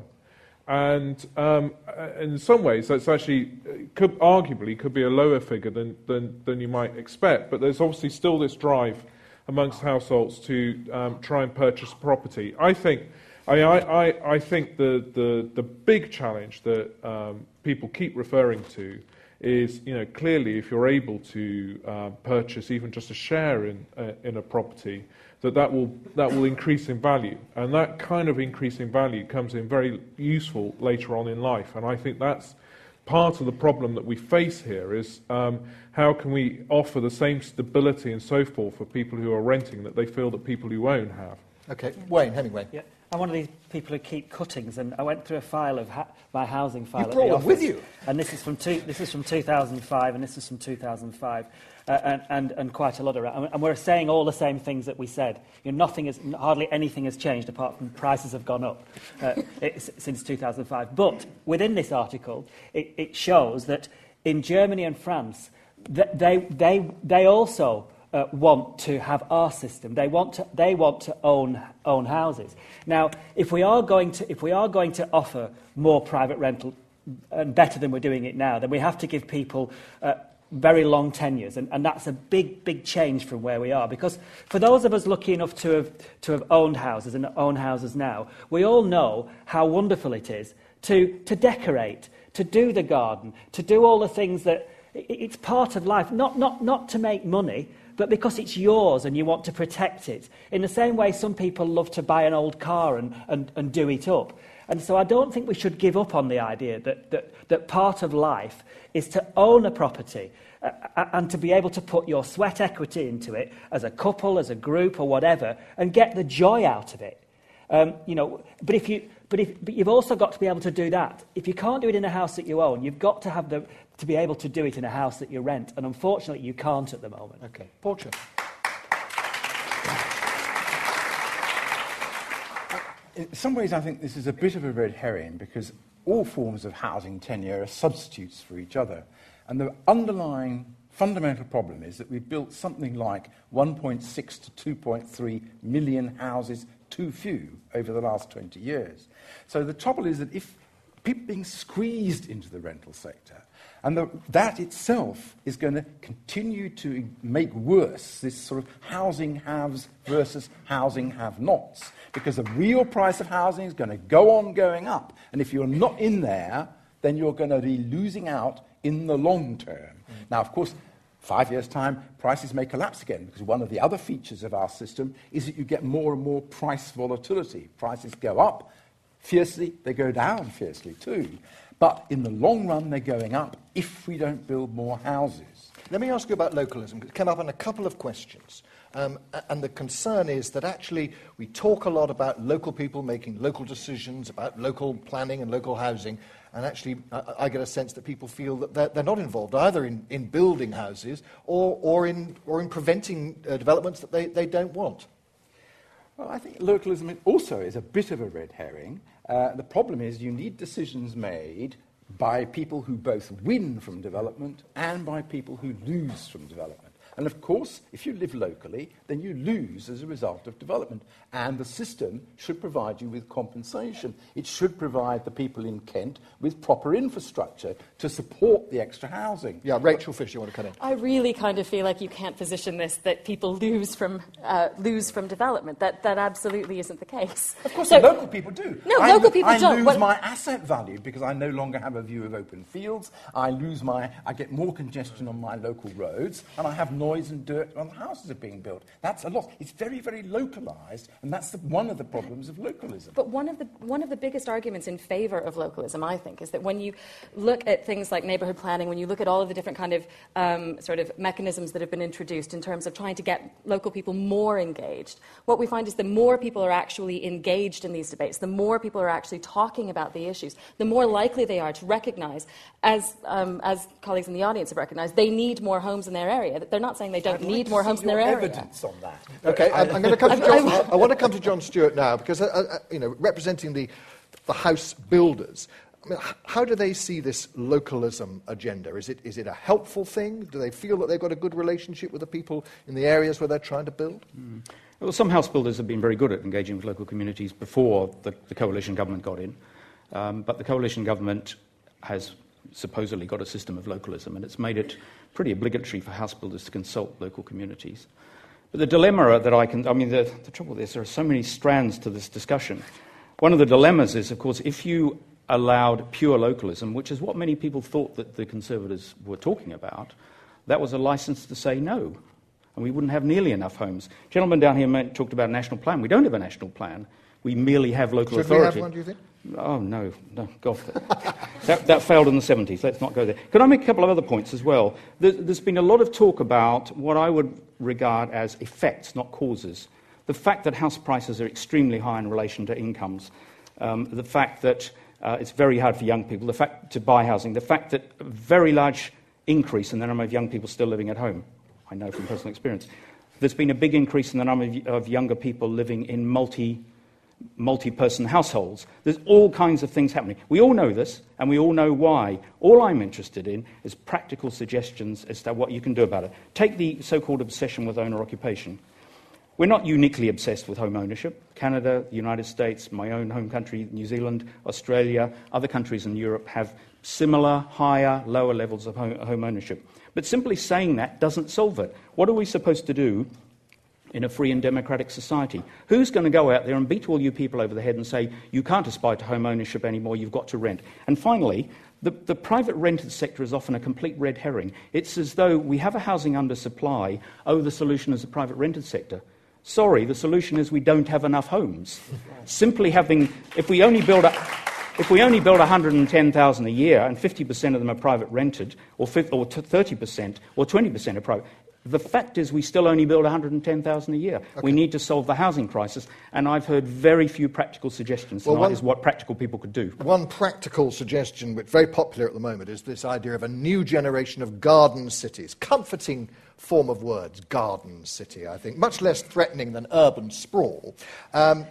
And um, uh, in some ways, that's actually could, arguably could be a lower figure than, than, than you might expect. But there's obviously still this drive amongst households to um, try and purchase property. I think, I, I, I think the, the, the big challenge that um, people keep referring to is, you know, clearly if you're able to uh, purchase even just a share in, uh, in a property, that that will, that will increase in value. And that kind of increase in value comes in very useful later on in life. And I think that's part of the problem that we face here is um, how can we offer the same stability and so forth for people who are renting that they feel that people who own have. Okay, Wayne Hemingway. Yeah. I'm one of these people who keep cuttings, and I went through a file of ha- my housing file. You brought the them with you, and this is from two, this is from 2005, and this is from 2005 uh, and, and, and quite a lot around. And we're saying all the same things that we said. You know, nothing has, hardly anything has changed apart from prices have gone up uh, since 2005. But within this article, it, it shows that in Germany and France, they, they, they also uh, want to have our system. They want to, they want to own, own houses. Now, if we, are going to, if we are going to offer more private rental and better than we're doing it now, then we have to give people uh, very long tenures. And, and that's a big, big change from where we are. Because for those of us lucky enough to have, to have owned houses and own houses now, we all know how wonderful it is to, to decorate, to do the garden, to do all the things that it's part of life, not, not, not to make money, but because it's yours and you want to protect it. In the same way, some people love to buy an old car and, and, and do it up. And so I don't think we should give up on the idea that, that, that part of life is to own a property uh, uh, and to be able to put your sweat equity into it as a couple, as a group, or whatever, and get the joy out of it. Um, you know, but if you, but, if, but you've also got to be able to do that. If you can't do it in a house that you own, you've got to have the, to be able to do it in a house that you rent, and unfortunately, you can't at the moment. Okay, Portia. In some ways, I think this is a bit of a red herring because all forms of housing tenure are substitutes for each other. And the underlying fundamental problem is that we've built something like 1.6 to 2.3 million houses too few over the last 20 years. So the trouble is that if people being squeezed into the rental sector, and the, that itself is going to continue to make worse this sort of housing haves versus housing have nots, because the real price of housing is going to go on going up. And if you're not in there, then you're going to be losing out in the long term. Mm. Now, of course, five years' time, prices may collapse again because one of the other features of our system is that you get more and more price volatility. Prices go up fiercely, they go down fiercely too. But in the long run, they're going up if we don't build more houses. Let me ask you about localism. It came up in a couple of questions. Um, and the concern is that actually we talk a lot about local people making local decisions, about local planning and local housing, and actually I, I get a sense that people feel that they're, they're not involved either in, in building houses or, or, in, or in preventing uh, developments that they, they don't want. Well, I think localism also is a bit of a red herring. Uh, the problem is you need decisions made by people who both win from development and by people who lose from development. And of course, if you live locally, then you lose as a result of development. And the system should provide you with compensation. It should provide the people in Kent with proper infrastructure to support the extra housing. Yeah, Rachel Fisher, you want to cut in? I really kind of feel like you can't position this that people lose from, uh, lose from development. That, that absolutely isn't the case. Of course, so, local people do. No, I, local people I don't. I lose What- my asset value because I no longer have a view of open fields. I lose my, I get more congestion on my local roads, and I have noise and dirt when the houses are being built. That's a lot. It's very, very localised, and that's the, one of the problems of localism. But one of, the, one of the biggest arguments in favour of localism, I think, is that when you look at things like neighbourhood planning, when you look at all of the different kind of um, sort of mechanisms that have been introduced in terms of trying to get local people more engaged, what we find is the more people are actually engaged in these debates, the more people are actually talking about the issues, the more likely they are to recognise, as, um, as colleagues in the audience have recognised, they need more homes in their area. They're not saying they don't I'd need like more see homes in your their area. evidence on that. Okay, I- I'm, I'm going to come to I- John. I- I, want to come to John Stewart now because, uh, uh, you know, representing the, the house builders. How do they see this localism agenda? Is it, is it a helpful thing? Do they feel that they've got a good relationship with the people in the areas where they're trying to build? Well, some house builders have been very good at engaging with local communities before the, the coalition government got in. Um, but the coalition government has supposedly got a system of localism, and it's made it pretty obligatory for house builders to consult local communities. But the dilemma that I can, I mean, the, the trouble is there are so many strands to this discussion. One of the dilemmas is, of course, if you allowed pure localism, which is what many people thought that the Conservatives were talking about, that was a license to say no. And we wouldn't have nearly enough homes. Gentleman down here talked about a national plan. We don't have a national plan. We merely have local Should we authority. have one, do you think? Oh, no, no, God. that, that failed in the 70s. Let's not go there. Could I make a couple of other points as well? There, there's been a lot of talk about what I would regard as effects, not causes. The fact that house prices are extremely high in relation to incomes, um, the fact that uh, it's very hard for young people the fact to buy housing, the fact that a very large increase in the number of young people still living at home. I know from personal experience. There's been a big increase in the number of, of younger people living in multi multi person households. There's all kinds of things happening. We all know this, and we all know why. All I'm interested in is practical suggestions as to what you can do about it. Take the so called obsession with owner occupation. We're not uniquely obsessed with home ownership. Canada, the United States, my own home country, New Zealand, Australia, other countries in Europe have similar, higher, lower levels of home, ownership. But simply saying that doesn't solve it. What are we supposed to do in a free and democratic society. Who's going to go out there and beat all you people over the head and say, you can't aspire to home ownership anymore, you've got to rent? And finally, the, the private rented sector is often a complete red herring. It's as though we have a housing undersupply, oh, the solution is the private rented sector. Sorry, the solution is we don't have enough homes. Simply having, if we only build a, if we only build 110,000 a year and 50% of them are private rented, or, 50, or 30% or 20% are private, the fact is we still only build 110,000 a year. We need to solve the housing crisis, and I've heard very few practical suggestions Well, tonight one- as what practical people could do. One practical suggestion, which is very popular at the moment, is this idea of a new generation of garden cities. Comforting form of words, garden city, I think. Much less threatening than urban sprawl. Um,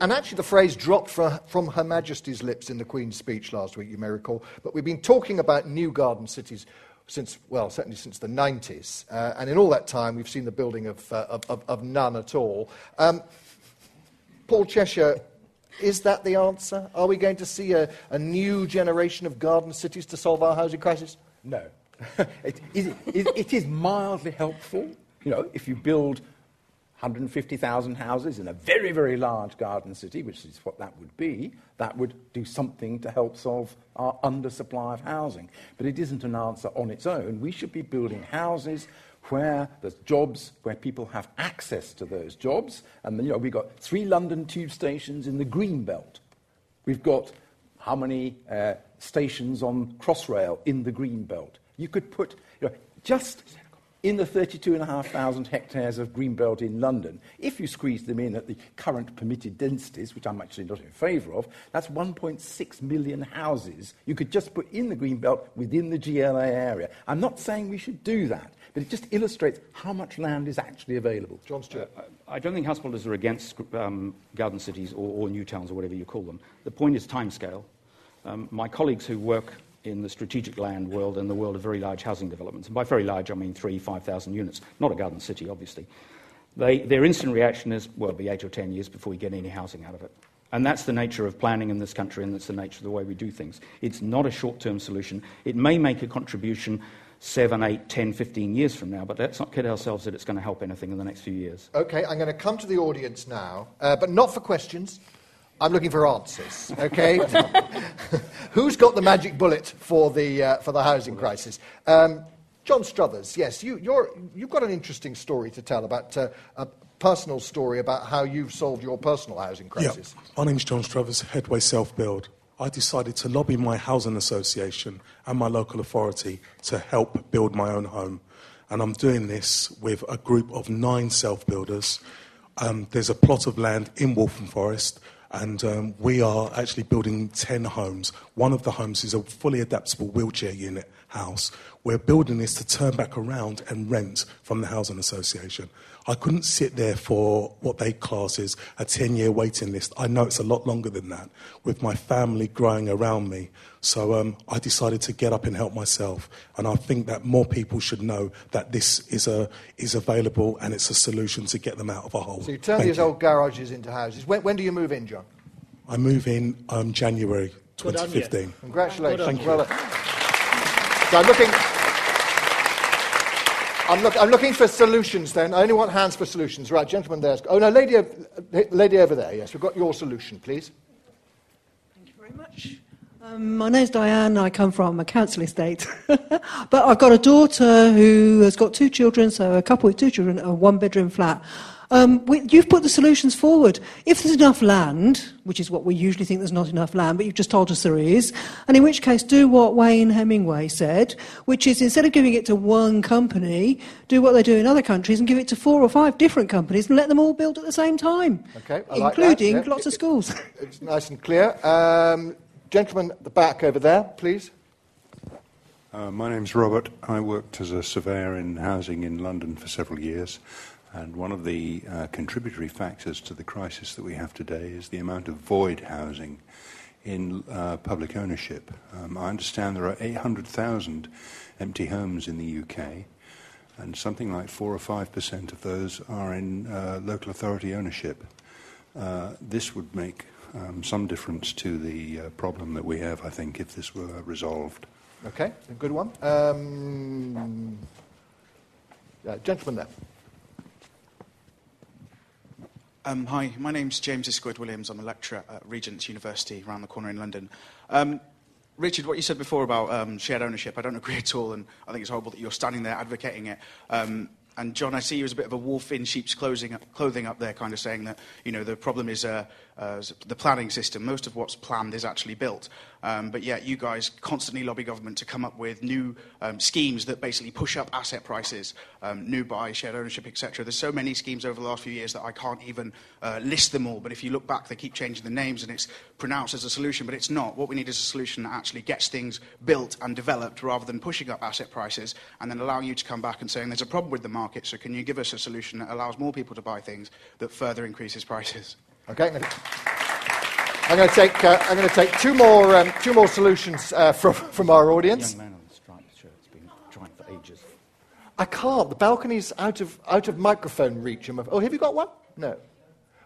and actually, the phrase dropped from Her Majesty's lips in the Queen's speech last week, you may recall. But we've been talking about new garden cities since, well, certainly since the 90s. Uh, and in all that time, we've seen the building of, uh, of, of none at all. Um, Paul Cheshire, is that the answer? Are we going to see a, a new generation of garden cities to solve our housing crisis? No. it, it, it is mildly helpful. You know, if you build 150,000 houses in a very, very large garden city, which is what that would be, that would do something to help solve our undersupply of housing. But it isn't an answer on its own. We should be building houses where there's jobs, where people have access to those jobs. And, you know, we've got three London tube stations in the Green Belt. We've got how many uh, stations on Crossrail in the Green Belt? You could put, you know, just in the 32,500 hectares of greenbelt in London, if you squeeze them in at the current permitted densities, which I'm actually not in favour of, that's 1.6 million houses you could just put in the greenbelt within the GLA area. I'm not saying we should do that, but it just illustrates how much land is actually available. John Stewart. I don't think house builders are against um, garden cities or, or new towns or whatever you call them. The point is timescale. Um, my colleagues who work in the strategic land world and the world of very large housing developments. And by very large, I mean three, 5,000 units. Not a garden city, obviously. They, their instant reaction is, well, it'll be eight or ten years before we get any housing out of it. And that's the nature of planning in this country, and that's the nature of the way we do things. It's not a short term solution. It may make a contribution seven, eight, ten, fifteen years from now, but let's not kid ourselves that it's going to help anything in the next few years. Okay, I'm going to come to the audience now, uh, but not for questions. I'm looking for answers, okay? Who's got the magic bullet for the, uh, for the housing crisis? Um, John Struthers, yes, you, have got an interesting story to tell about uh, a personal story about how you've solved your personal housing crisis. Yeah. My name's John Struthers, Headway Self Build. I decided to lobby my housing association and my local authority to help build my own home. And I'm doing this with a group of nine self builders. Um, there's a plot of land in Waltham Forest, and um, we are actually building 10 homes. One of the homes is a fully adaptable wheelchair unit house. We're building this to turn back around and rent from the Housing Association. I couldn't sit there for what they class as a 10 year waiting list. I know it's a lot longer than that with my family growing around me. So um, I decided to get up and help myself. And I think that more people should know that this is, a, is available and it's a solution to get them out of a hole. So you turn Thank these you. old garages into houses. When, when, do you move in, John? I move in um, January 2015. Congratulations. Thank you. Well, so I'm looking. I'm, look, I'm, looking for solutions then. I only want hands for solutions. Right, gentlemen there. Oh, no, lady, lady over there. Yes, we've got your solution, please. Thank you very much. Um, my name's Diane. I come from a council estate. but I've got a daughter who has got two children, so a couple with two children, a one bedroom flat. Um, we, you've put the solutions forward. If there's enough land, which is what we usually think there's not enough land, but you've just told us there is, and in which case do what Wayne Hemingway said, which is instead of giving it to one company, do what they do in other countries and give it to four or five different companies and let them all build at the same time, okay, including like lots of schools. It's nice and clear. Um, gentleman at the back over there, please. Uh, my name's Robert. I worked as a surveyor in housing in London for several years. And one of the uh, contributory factors to the crisis that we have today is the amount of void housing in uh, public ownership. Um, I understand there are 800,000 empty homes in the UK, and something like 4 or 5% of those are in uh, local authority ownership. Uh, this would make um, some difference to the uh, problem that we have, I think, if this were resolved. Okay, a good one. Um, gentleman there. Um, hi, my name's James Isquid Williams. I'm a lecturer at Regent's University around the corner in London. Um, Richard, what you said before about um, shared ownership, I don't agree at all, and I think it's horrible that you're standing there advocating it. Um, and John, I see you as a bit of a wolf in sheep's clothing, clothing up there, kind of saying that you know the problem is uh, uh, the planning system. Most of what's planned is actually built. Um, but yet, you guys constantly lobby government to come up with new um, schemes that basically push up asset prices, um, new buy, shared ownership, etc. There's so many schemes over the last few years that I can't even uh, list them all. But if you look back, they keep changing the names, and it's pronounced as a solution, but it's not. What we need is a solution that actually gets things built and developed, rather than pushing up asset prices and then allowing you to come back and saying there's a problem with the market. So can you give us a solution that allows more people to buy things that further increases prices? Okay. I'm going to take, uh, I'm going to take two, more, um, two more solutions uh, from, from our audience. Young man on the striped shirt's been trying for ages. I can't. The balcony's out of, out of microphone reach. Oh, have you got one? No.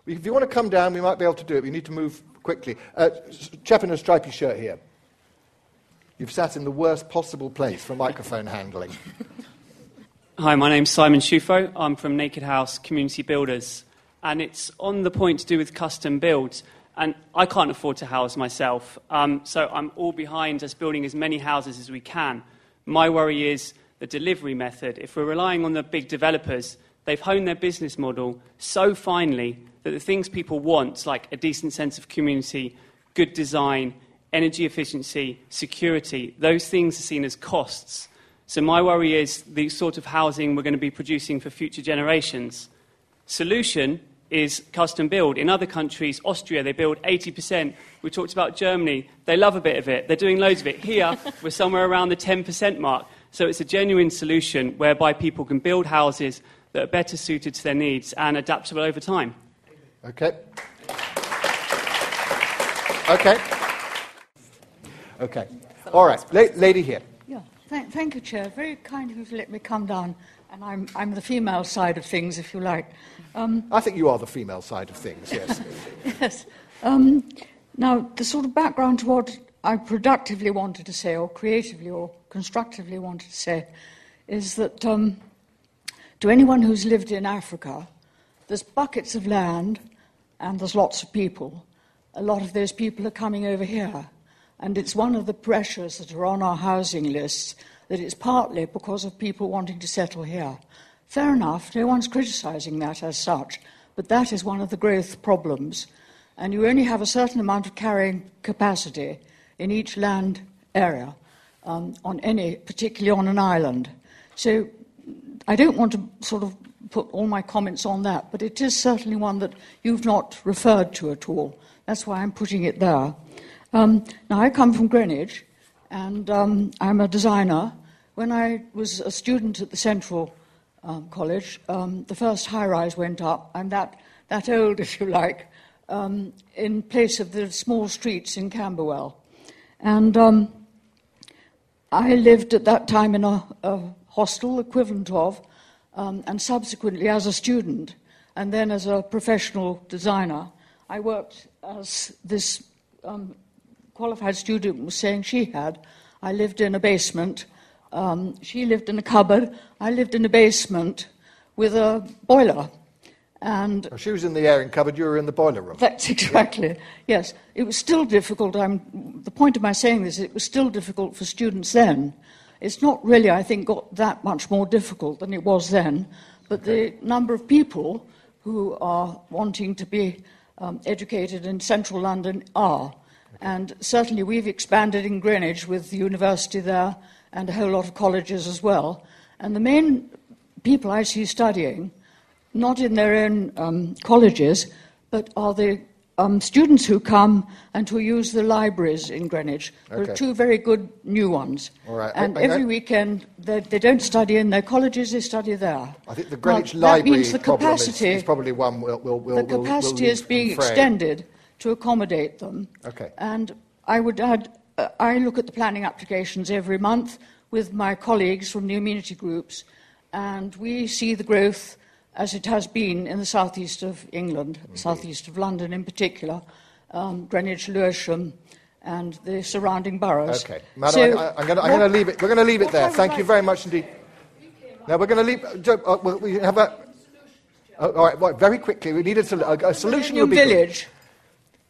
If you want to come down, we might be able to do it. We need to move quickly. Uh, chap in a stripy shirt here. You've sat in the worst possible place for microphone handling. Hi, my name's Simon Shufo. I'm from Naked House Community Builders and it's on the point to do with custom builds. And I can't afford to house myself, um, so I'm all behind us building as many houses as we can. My worry is the delivery method. If we're relying on the big developers, they've honed their business model so finely that the things people want, like a decent sense of community, good design, energy efficiency, security, those things are seen as costs. So my worry is the sort of housing we're going to be producing for future generations. Solution is custom build. In other countries, Austria, they build 80%. We talked about Germany. They love a bit of it. They're doing loads of it. Here, we're somewhere around the 10% mark. So it's a genuine solution whereby people can build houses that are better suited to their needs and adaptable over time. Okay. Okay. Okay. All right, La- lady here. Yeah, thank, thank you, Chair. Very kind of you to let me come down. And I'm, I'm the female side of things, if you like. Um, I think you are the female side of things, yes. yes. Um, now, the sort of background to what I productively wanted to say, or creatively or constructively wanted to say, is that um, to anyone who's lived in Africa, there's buckets of land and there's lots of people. A lot of those people are coming over here. And it's one of the pressures that are on our housing lists that it's partly because of people wanting to settle here. Fair enough, no one's criticising that as such, but that is one of the growth problems. And you only have a certain amount of carrying capacity in each land area, um, on any, particularly on an island. So I don't want to sort of put all my comments on that, but it is certainly one that you've not referred to at all. That's why I'm putting it there. Um, now, I come from Greenwich, and um, I'm a designer, when I was a student at the Central um, College, um, the first high rise went up. I'm that, that old, if you like, um, in place of the small streets in Camberwell. And um, I lived at that time in a, a hostel equivalent of, um, and subsequently as a student, and then as a professional designer. I worked as this um, qualified student was saying she had. I lived in a basement um, she lived in a cupboard. I lived in a basement with a boiler. And oh, she was in the airing cupboard, you were in the boiler room. That's exactly, yes. It was still difficult. I'm, the point of my saying this, it was still difficult for students then. It's not really, I think, got that much more difficult than it was then, but okay. the number of people who are wanting to be um, educated in central London are. Okay. And certainly we've expanded in Greenwich with the university there and a whole lot of colleges as well. And the main people I see studying, not in their own um, colleges, but are the um, students who come and who use the libraries in Greenwich. Okay. There are two very good new ones. All right. And I, I, every weekend, they, they, don't study in their colleges, they study there. I think the Greenwich now, Library that means the capacity, is, is, probably one we'll, we'll, we'll The capacity is being extended to accommodate them. Okay. And I would add uh, I look at the planning applications every month with my colleagues from the amenity groups, and we see the growth as it has been in the southeast of England, Indeed. southeast of London in particular, um, Greenwich, Lewisham, and the surrounding boroughs. Okay, Madam, so I, am going to leave it. We're going to leave it there. Thank you very much indeed. Now we're going to leave. Uh, we have a. Oh, all right, well, very quickly. We need a, a, a solution. Millennium Village.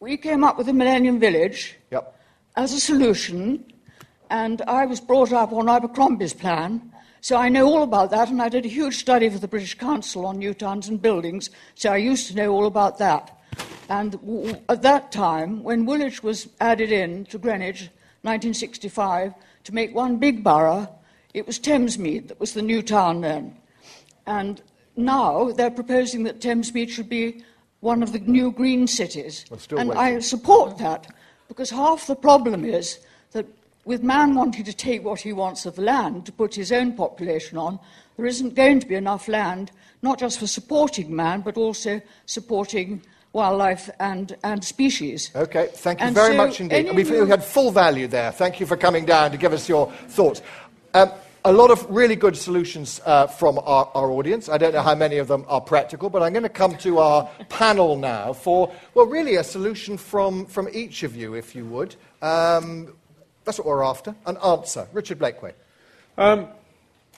We came up with the Millennium Village. Yep as a solution, and I was brought up on Abercrombie's plan, so I know all about that, and I did a huge study for the British Council on new towns and buildings, so I used to know all about that. And w- at that time, when Woolwich was added in to Greenwich, 1965, to make one big borough, it was Thamesmead that was the new town then. And now they're proposing that Thamesmead should be one of the new green cities. and waiting. I support that because half the problem is that with man wanting to take what he wants of the land to put his own population on, there isn't going to be enough land, not just for supporting man, but also supporting wildlife and, and species. Okay, thank you and very so much indeed. We've, we had full value there. Thank you for coming down to give us your thoughts. Um, a lot of really good solutions uh, from our, our, audience. I don't know how many of them are practical, but I'm going to come to our panel now for, well, really a solution from, from each of you, if you would. Um, that's what we're after an answer. Richard Blakeway. Um,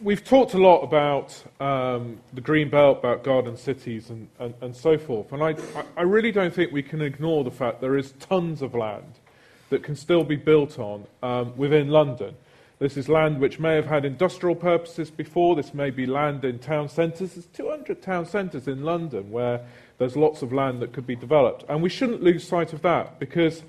we've talked a lot about um, the green belt, about garden cities, and, and, and so forth. And I, I really don't think we can ignore the fact there is tons of land that can still be built on um, within London. This is land which may have had industrial purposes before. This may be land in town centres. There's 200 town centres in London where there's lots of land that could be developed. And we shouldn't lose sight of that because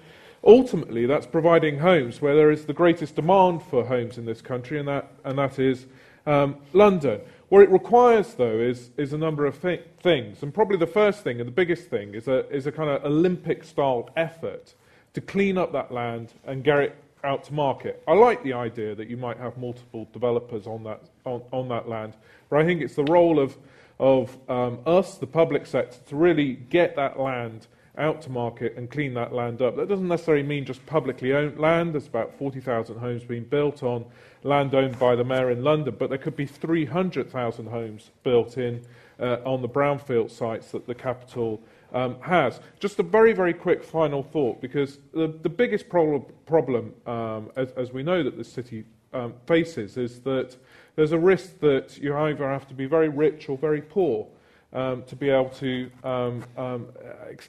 ultimately that's providing homes where there is the greatest demand for homes in this country, and that, and that is um, London. What it requires, though, is, is a number of th- things. And probably the first thing and the biggest thing is a, is a kind of Olympic style effort to clean up that land and get it out to market. I like the idea that you might have multiple developers on that, on, on that land, but I think it's the role of, of um, us, the public sector, to really get that land out to market and clean that land up. That doesn't necessarily mean just publicly owned land. There's about 40,000 homes being built on land owned by the mayor in London, but there could be 300,000 homes built in uh, on the brownfield sites that the capital um, has. Just a very, very quick final thought, because the, the biggest pro- problem, um, as, as, we know that the city um, faces, is that there's a risk that you either have to be very rich or very poor um, to be able to um, um,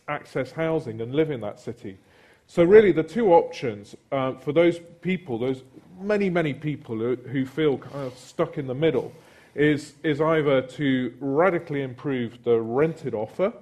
access housing and live in that city. So, really, the two options uh, for those people, those many, many people who, who feel kind of stuck in the middle, is, is either to radically improve the rented offer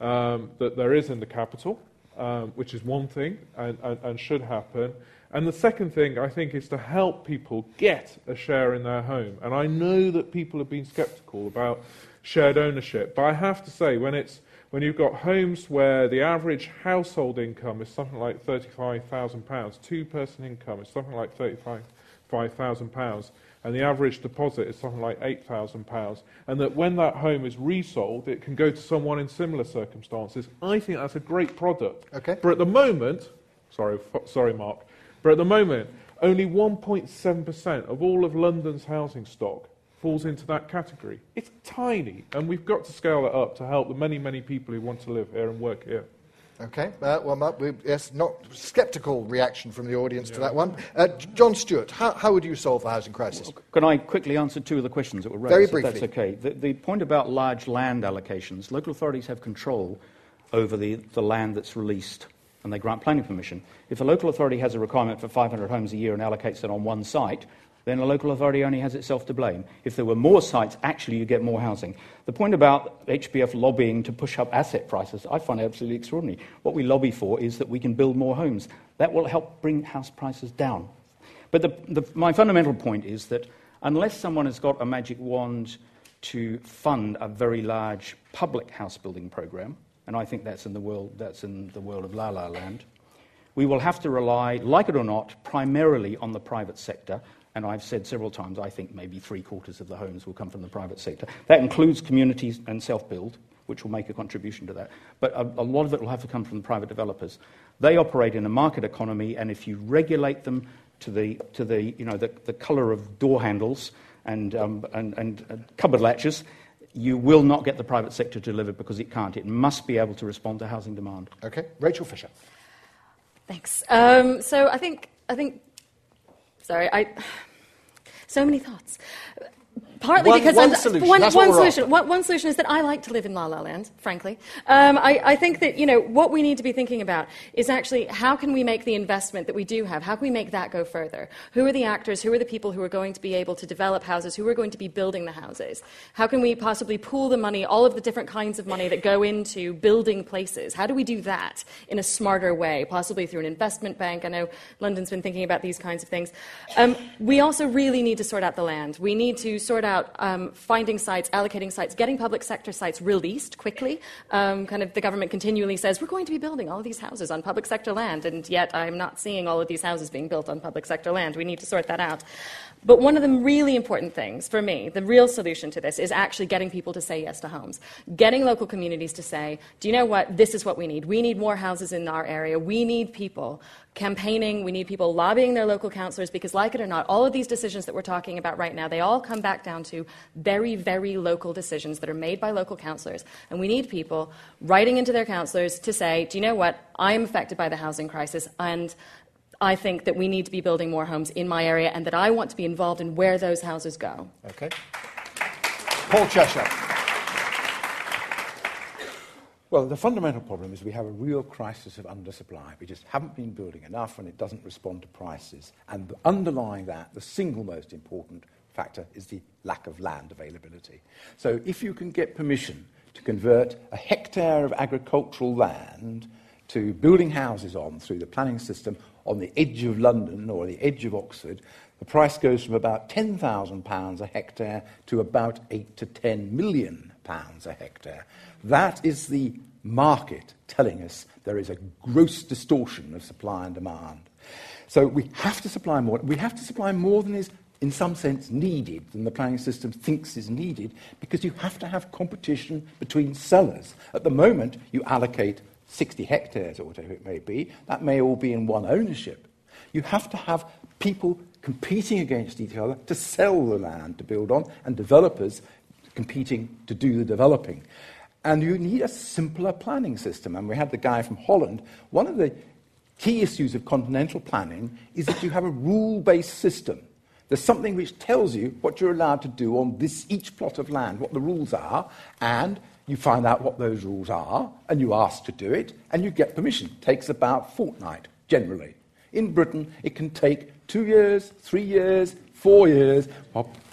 um, that there is in the capital, um, which is one thing and, and, and should happen. And the second thing, I think, is to help people get a share in their home. And I know that people have been skeptical about shared ownership, but I have to say, when, it's, when you've got homes where the average household income is something like £35,000, two person income is something like £35,000, and the average deposit is something like £8,000, and that when that home is resold, it can go to someone in similar circumstances, I think that's a great product. Okay. But at the moment, sorry, f- sorry, Mark, but at the moment, only 1.7% of all of London's housing stock falls into that category. It's tiny, and we've got to scale it up to help the many, many people who want to live here and work here. Okay, uh, well, Mark, we, yes, not sceptical reaction from the audience yeah. to that one. Uh, John Stewart, how, how, would you solve the housing crisis? Can I quickly answer two of the questions that were raised? Very briefly. that's okay. The, the, point about large land allocations, local authorities have control over the, the land that's released and they grant planning permission. If a local authority has a requirement for 500 homes a year and allocates it on one site, then a local authority only has itself to blame. If there were more sites, actually you get more housing. The point about HBF lobbying to push up asset prices, I find absolutely extraordinary. What we lobby for is that we can build more homes. That will help bring house prices down. But the, the, my fundamental point is that unless someone has got a magic wand to fund a very large public house building program, and I think that's in the world, that's in the world of La La Land, we will have to rely, like it or not, primarily on the private sector and I've said several times, I think maybe three quarters of the homes will come from the private sector. That includes communities and self build, which will make a contribution to that. But a, a, lot of it will have to come from the private developers. They operate in a market economy, and if you regulate them to the, to the, you know, the, the colour of door handles and, um, and, and uh, cupboard latches, you will not get the private sector to deliver because it can't. It must be able to respond to housing demand. Okay. Rachel Fisher. Thanks. Um, so I think, I think Sorry, I. So many thoughts. Partly one, because one solution. One, one solution. One, solution is that I like to live in La La Land. Frankly, um, I, I, think that you know what we need to be thinking about is actually how can we make the investment that we do have? How can we make that go further? Who are the actors? Who are the people who are going to be able to develop houses? Who are going to be building the houses? How can we possibly pool the money, all of the different kinds of money that go into building places? How do we do that in a smarter way? Possibly through an investment bank. I know London's been thinking about these kinds of things. Um, we also really need to sort out the land. We need to sort out. Um, finding sites, allocating sites, getting public sector sites released quickly. Um, kind of the government continually says, we're going to be building all of these houses on public sector land, and yet I'm not seeing all of these houses being built on public sector land. We need to sort that out. But one of the really important things for me, the real solution to this, is actually getting people to say yes to homes. Getting local communities to say, do you know what? This is what we need. We need more houses in our area. We need people campaigning. We need people lobbying their local councillors because, like it or not, all of these decisions that we're talking about right now, they all come back down to very, very local decisions that are made by local councillors. And we need people writing into their councillors to say, do you know what? I am affected by the housing crisis and I think that we need to be building more homes in my area and that I want to be involved in where those houses go. Okay. Paul Cheshire. Well, the fundamental problem is we have a real crisis of undersupply. We just haven't been building enough and it doesn't respond to prices. And underlying that, the single most important factor is the lack of land availability. So if you can get permission to convert a hectare of agricultural land to building houses on through the planning system on the edge of London or the edge of Oxford, the price goes from about £10,000 a hectare to about 8 to 10 million pounds a hectare. That is the market telling us there is a gross distortion of supply and demand. So we have to supply more. We have to supply more than is in some sense needed than the planning system thinks is needed because you have to have competition between sellers. At the moment, you allocate 60 hectares or whatever it may be. That may all be in one ownership. You have to have people competing against each other to sell the land to build on, and developers competing to do the developing. And you need a simpler planning system. And we had the guy from Holland. One of the key issues of continental planning is that you have a rule based system. There's something which tells you what you're allowed to do on this each plot of land, what the rules are, and you find out what those rules are, and you ask to do it, and you get permission. It takes about a fortnight, generally. In Britain, it can take two years, three years, four years.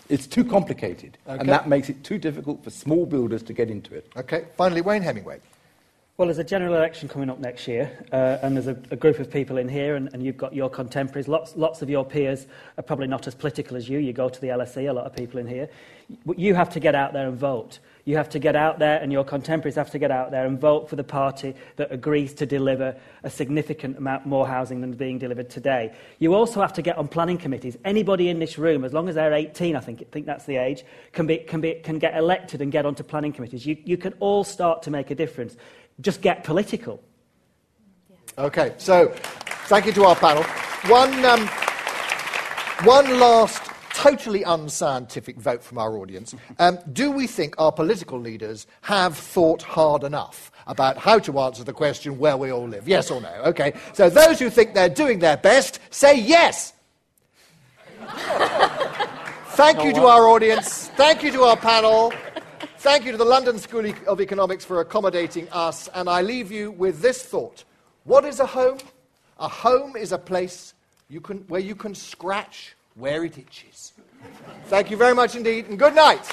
It's too complicated, okay. and that makes it too difficult for small builders to get into it. Okay, finally, Wayne Hemingway. Well, there's a general election coming up next year, uh, and there's a, a, group of people in here, and, and, you've got your contemporaries. Lots, lots of your peers are probably not as political as you. You go to the LSE, a lot of people in here. You have to get out there and vote. You have to get out there, and your contemporaries have to get out there and vote for the party that agrees to deliver a significant amount more housing than is being delivered today. You also have to get on planning committees. Anybody in this room, as long as they're 18, I think, I think that's the age, can, be, can, be, can get elected and get onto planning committees. You, you can all start to make a difference. Just get political. Okay, so thank you to our panel. One, um, one last totally unscientific vote from our audience. Um, do we think our political leaders have thought hard enough about how to answer the question where we all live? Yes or no? Okay. So those who think they're doing their best, say yes. Thank you to our audience. Thank you to our panel. Thank you to the London School of Economics for accommodating us. And I leave you with this thought What is a home? A home is a place you can, where you can scratch where it itches. Thank you very much indeed, and good night.